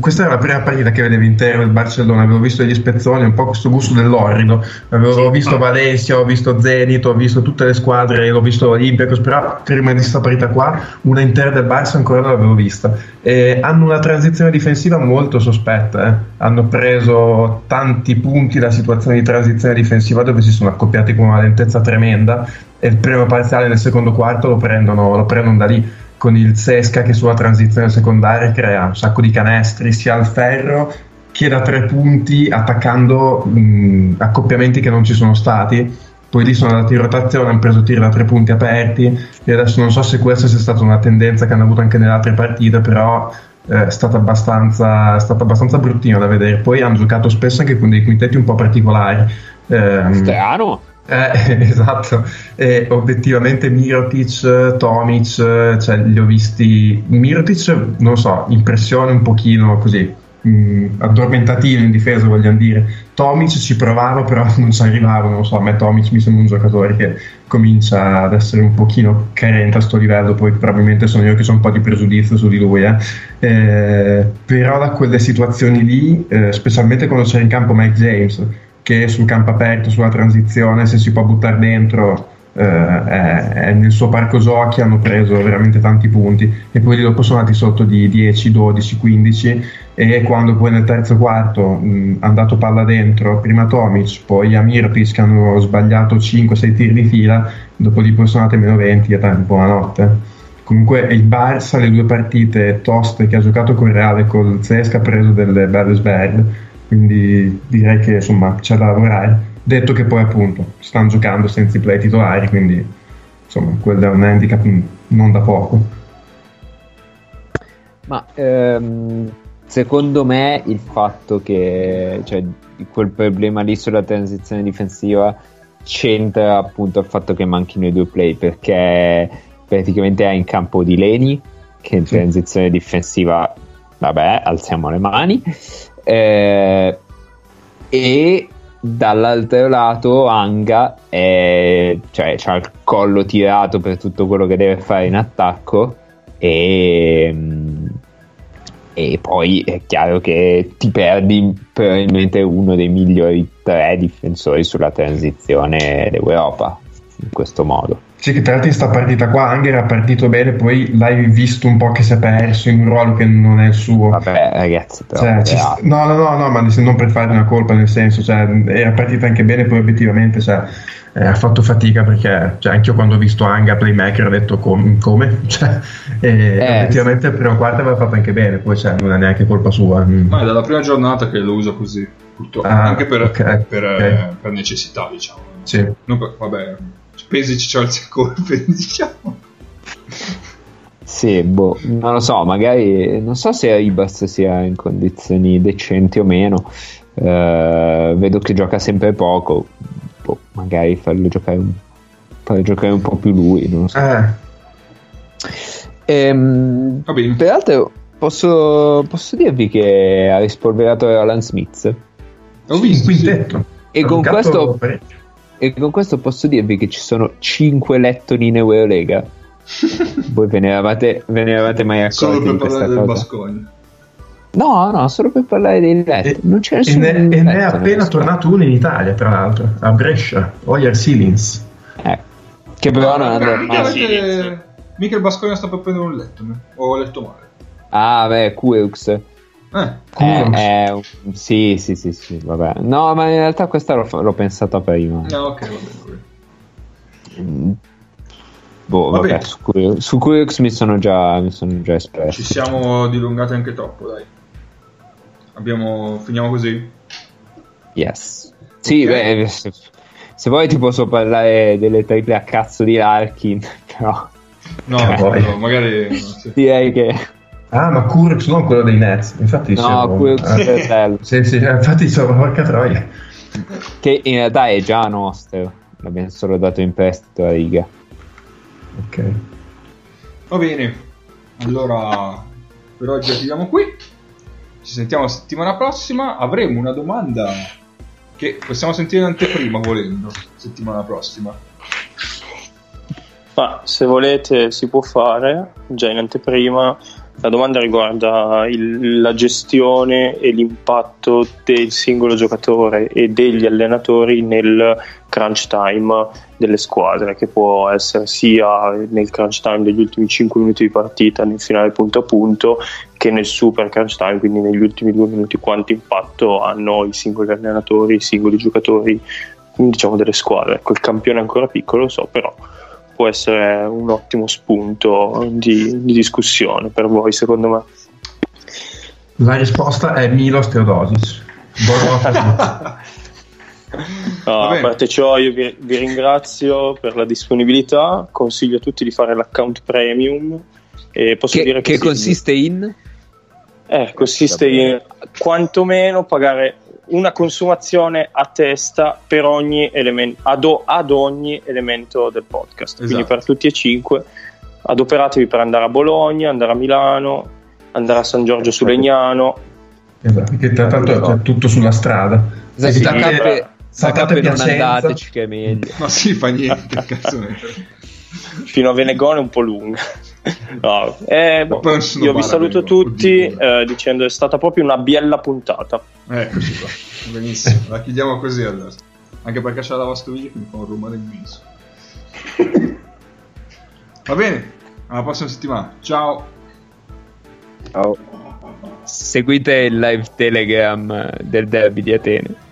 questa era la prima partita che vedevo intero del Barcellona, avevo visto gli spezzoni, un po' questo gusto dell'orrido, avevo visto Valencia, ho visto Zenit, ho visto tutte le squadre, l'ho visto Olympiacos, però prima di questa partita qua una intera del Barça ancora non l'avevo vista. E hanno una transizione difensiva molto sospetta, eh. hanno preso tanti punti da situazioni di transizione difensiva dove si sono accoppiati con una lentezza tremenda e il primo parziale nel secondo quarto lo prendono, lo prendono da lì con il Sesca che sulla transizione secondaria crea un sacco di canestri sia al ferro che da tre punti attaccando mh, accoppiamenti che non ci sono stati. Poi lì sono andati in rotazione hanno preso tiri da tre punti aperti e adesso non so se questa sia stata una tendenza che hanno avuto anche nelle altre partite però eh, è stata abbastanza, è stata abbastanza bruttina da vedere. Poi hanno giocato spesso anche con dei quintetti un po' particolari. Ehm, Strano. Eh, [LAUGHS] esatto, e obiettivamente Mirotic, Tomic, eh, cioè li ho visti. Mirotic, non so, impressione un pochino così, mh, addormentatino in difesa, vogliamo dire. Tomic ci provavo, però [LAUGHS] non ci arrivavo, non so, a me Tomic mi sembra un giocatore che comincia ad essere un pochino carente a sto livello, poi probabilmente sono io che ho un po' di pregiudizio su di lui, eh. Eh, però da quelle situazioni lì, eh, specialmente quando c'era in campo Mike James, che sul campo aperto, sulla transizione, se si può buttare dentro, eh, è, è nel suo parco giochi hanno preso veramente tanti punti. E poi dopo sono andati sotto di 10, 12, 15 e quando poi nel terzo quarto mh, hanno dato palla dentro prima Tomic, poi a Mirpic che hanno sbagliato 5-6 tiri di fila, dopo lì poi sono andate meno 20 e tanto buonanotte. Comunque il Barça, le due partite toste che ha giocato con Reale e col Zesca ha preso delle belle sberde quindi direi che insomma c'è da lavorare. Detto che poi appunto stanno giocando senza i play titolari, quindi insomma quello è un handicap non da poco. Ma ehm, secondo me il fatto che cioè, quel problema lì sulla transizione difensiva c'entra appunto il fatto che manchino i due play perché praticamente è in campo di Leni che in transizione difensiva vabbè alziamo le mani eh, e dall'altro lato Anga è, cioè, ha il collo tirato per tutto quello che deve fare in attacco e, mm, e poi è chiaro che ti perdi probabilmente uno dei migliori tre difensori sulla transizione d'Europa in questo modo. Sì, che tra l'altro in sta partita qua Anger era partito bene, poi l'hai visto un po' che si è perso in un ruolo che non è il suo. Vabbè ragazzi, però Cioè, ci- eh, no, no, no, no, ma non per fare una colpa, nel senso, cioè, era partita anche bene, poi obiettivamente cioè, eh, ha fatto fatica perché cioè, anche io quando ho visto Anga playmaker ho detto com- come? [LAUGHS] Cioè, e Eh, obiettivamente il primo quarto aveva fatto anche bene, poi cioè, non è neanche colpa sua. Mm. Ma è dalla prima giornata che lo uso così, purtroppo. Ah, Anche per, ok, per, ok. eh, per necessità, diciamo. Sì. Non per- vabbè, Pesic c'ha il colpe, [LAUGHS] diciamo. Sì, boh, non lo so, magari non so se Ibas sia in condizioni decenti o meno. Eh, vedo che gioca sempre poco. Boh, magari farlo giocare un, farlo giocare un po' più lui, non lo so. Eh, Ehm, Va bene. peraltro, posso, posso dirvi che ha rispolverato Roland Smith. Ho visto, sì. quintetto. E con, questo, parecchio. E con questo posso dirvi che ci sono 5 lettoni in Eurolega. [LAUGHS] Voi ve ne eravate, ve ne eravate mai accorti Solo per parlare del cosa? Bascogna. No, no, solo per parlare dei letti. E, non c'è e nessun ne, e ne è appena tornato uno in Italia, tra l'altro, a Brescia, Oyer Silins. Eh, che però non andrà mica, mai. mica il Bascogna sta per prendere un letto, o ho letto male. Ah, beh, Queux. Eh, Eh, un- sì, sì, sì, sì, vabbè. No, ma in realtà questa l'ho, l'ho pensata prima. no, ok, va bene, va bene. Mm. Boh, Vabbè. vabbè, su, Queux mi sono già, mi sono già espresso. Ci siamo dilungati anche troppo, dai. Abbiamo... Finiamo così? Yes. Sì, Ok. beh, se, se vuoi ti posso parlare delle triple a cazzo di Larkin, [LAUGHS] però No, [LAUGHS] no, magari... sì. direi che... Ah, ma Kurix non quello dei Nets. Infatti No, Queux eh, è bello. Sì, sì, infatti dicevo, porca troia. che in realtà è già nostro. L'abbiamo solo dato in prestito a riga. Ok. Va bene, allora per oggi chiudiamo qui. Ci sentiamo la settimana prossima. Avremo una domanda che possiamo sentire in anteprima volendo, settimana prossima. Ma se volete si può fare già in anteprima. La domanda riguarda il- la gestione e l'impatto del singolo giocatore e degli allenatori nel crunch time delle squadre, che può essere sia nel crunch time degli ultimi 5 minuti di partita, nel finale punto a punto, che nel super crunch time, quindi negli ultimi due minuti, quanto impatto hanno i singoli allenatori, i singoli giocatori, diciamo delle squadre. Ecco, il campione è ancora piccolo, lo so, però può essere un ottimo spunto di, di discussione per voi, secondo me. La risposta è Milos Teodosis. Buonanotte. [LAUGHS] No, a parte ciò, io vi, vi ringrazio per la disponibilità. Consiglio a tutti di fare l'account premium. E posso Che, dire che, che consiste in? eh, consiste in quantomeno pagare una consumazione a testa per ogni elemento, ad, o- ad ogni elemento del podcast. Quindi Esatto. per tutti e cinque. Adoperatevi per andare a Bologna, andare a Milano, andare a San Giorgio su Legnano. Esatto, che tra l'altro c'è tutto sulla strada. Esatto, Sì, da saltate non Piacenza. andateci che è meglio. Ma sì, fa niente, fino a Venegone è un po' lunga. No, eh, boh, io vi saluto tutti eh, dicendo è stata proprio una bella puntata. Eccoci qua. Benissimo, la chiudiamo così allora. Anche perché c'è la lavastoviglie che mi fa un rumore immenso. Va bene, alla prossima settimana. Ciao. Ciao. Seguite il live telegram del derby di Atene.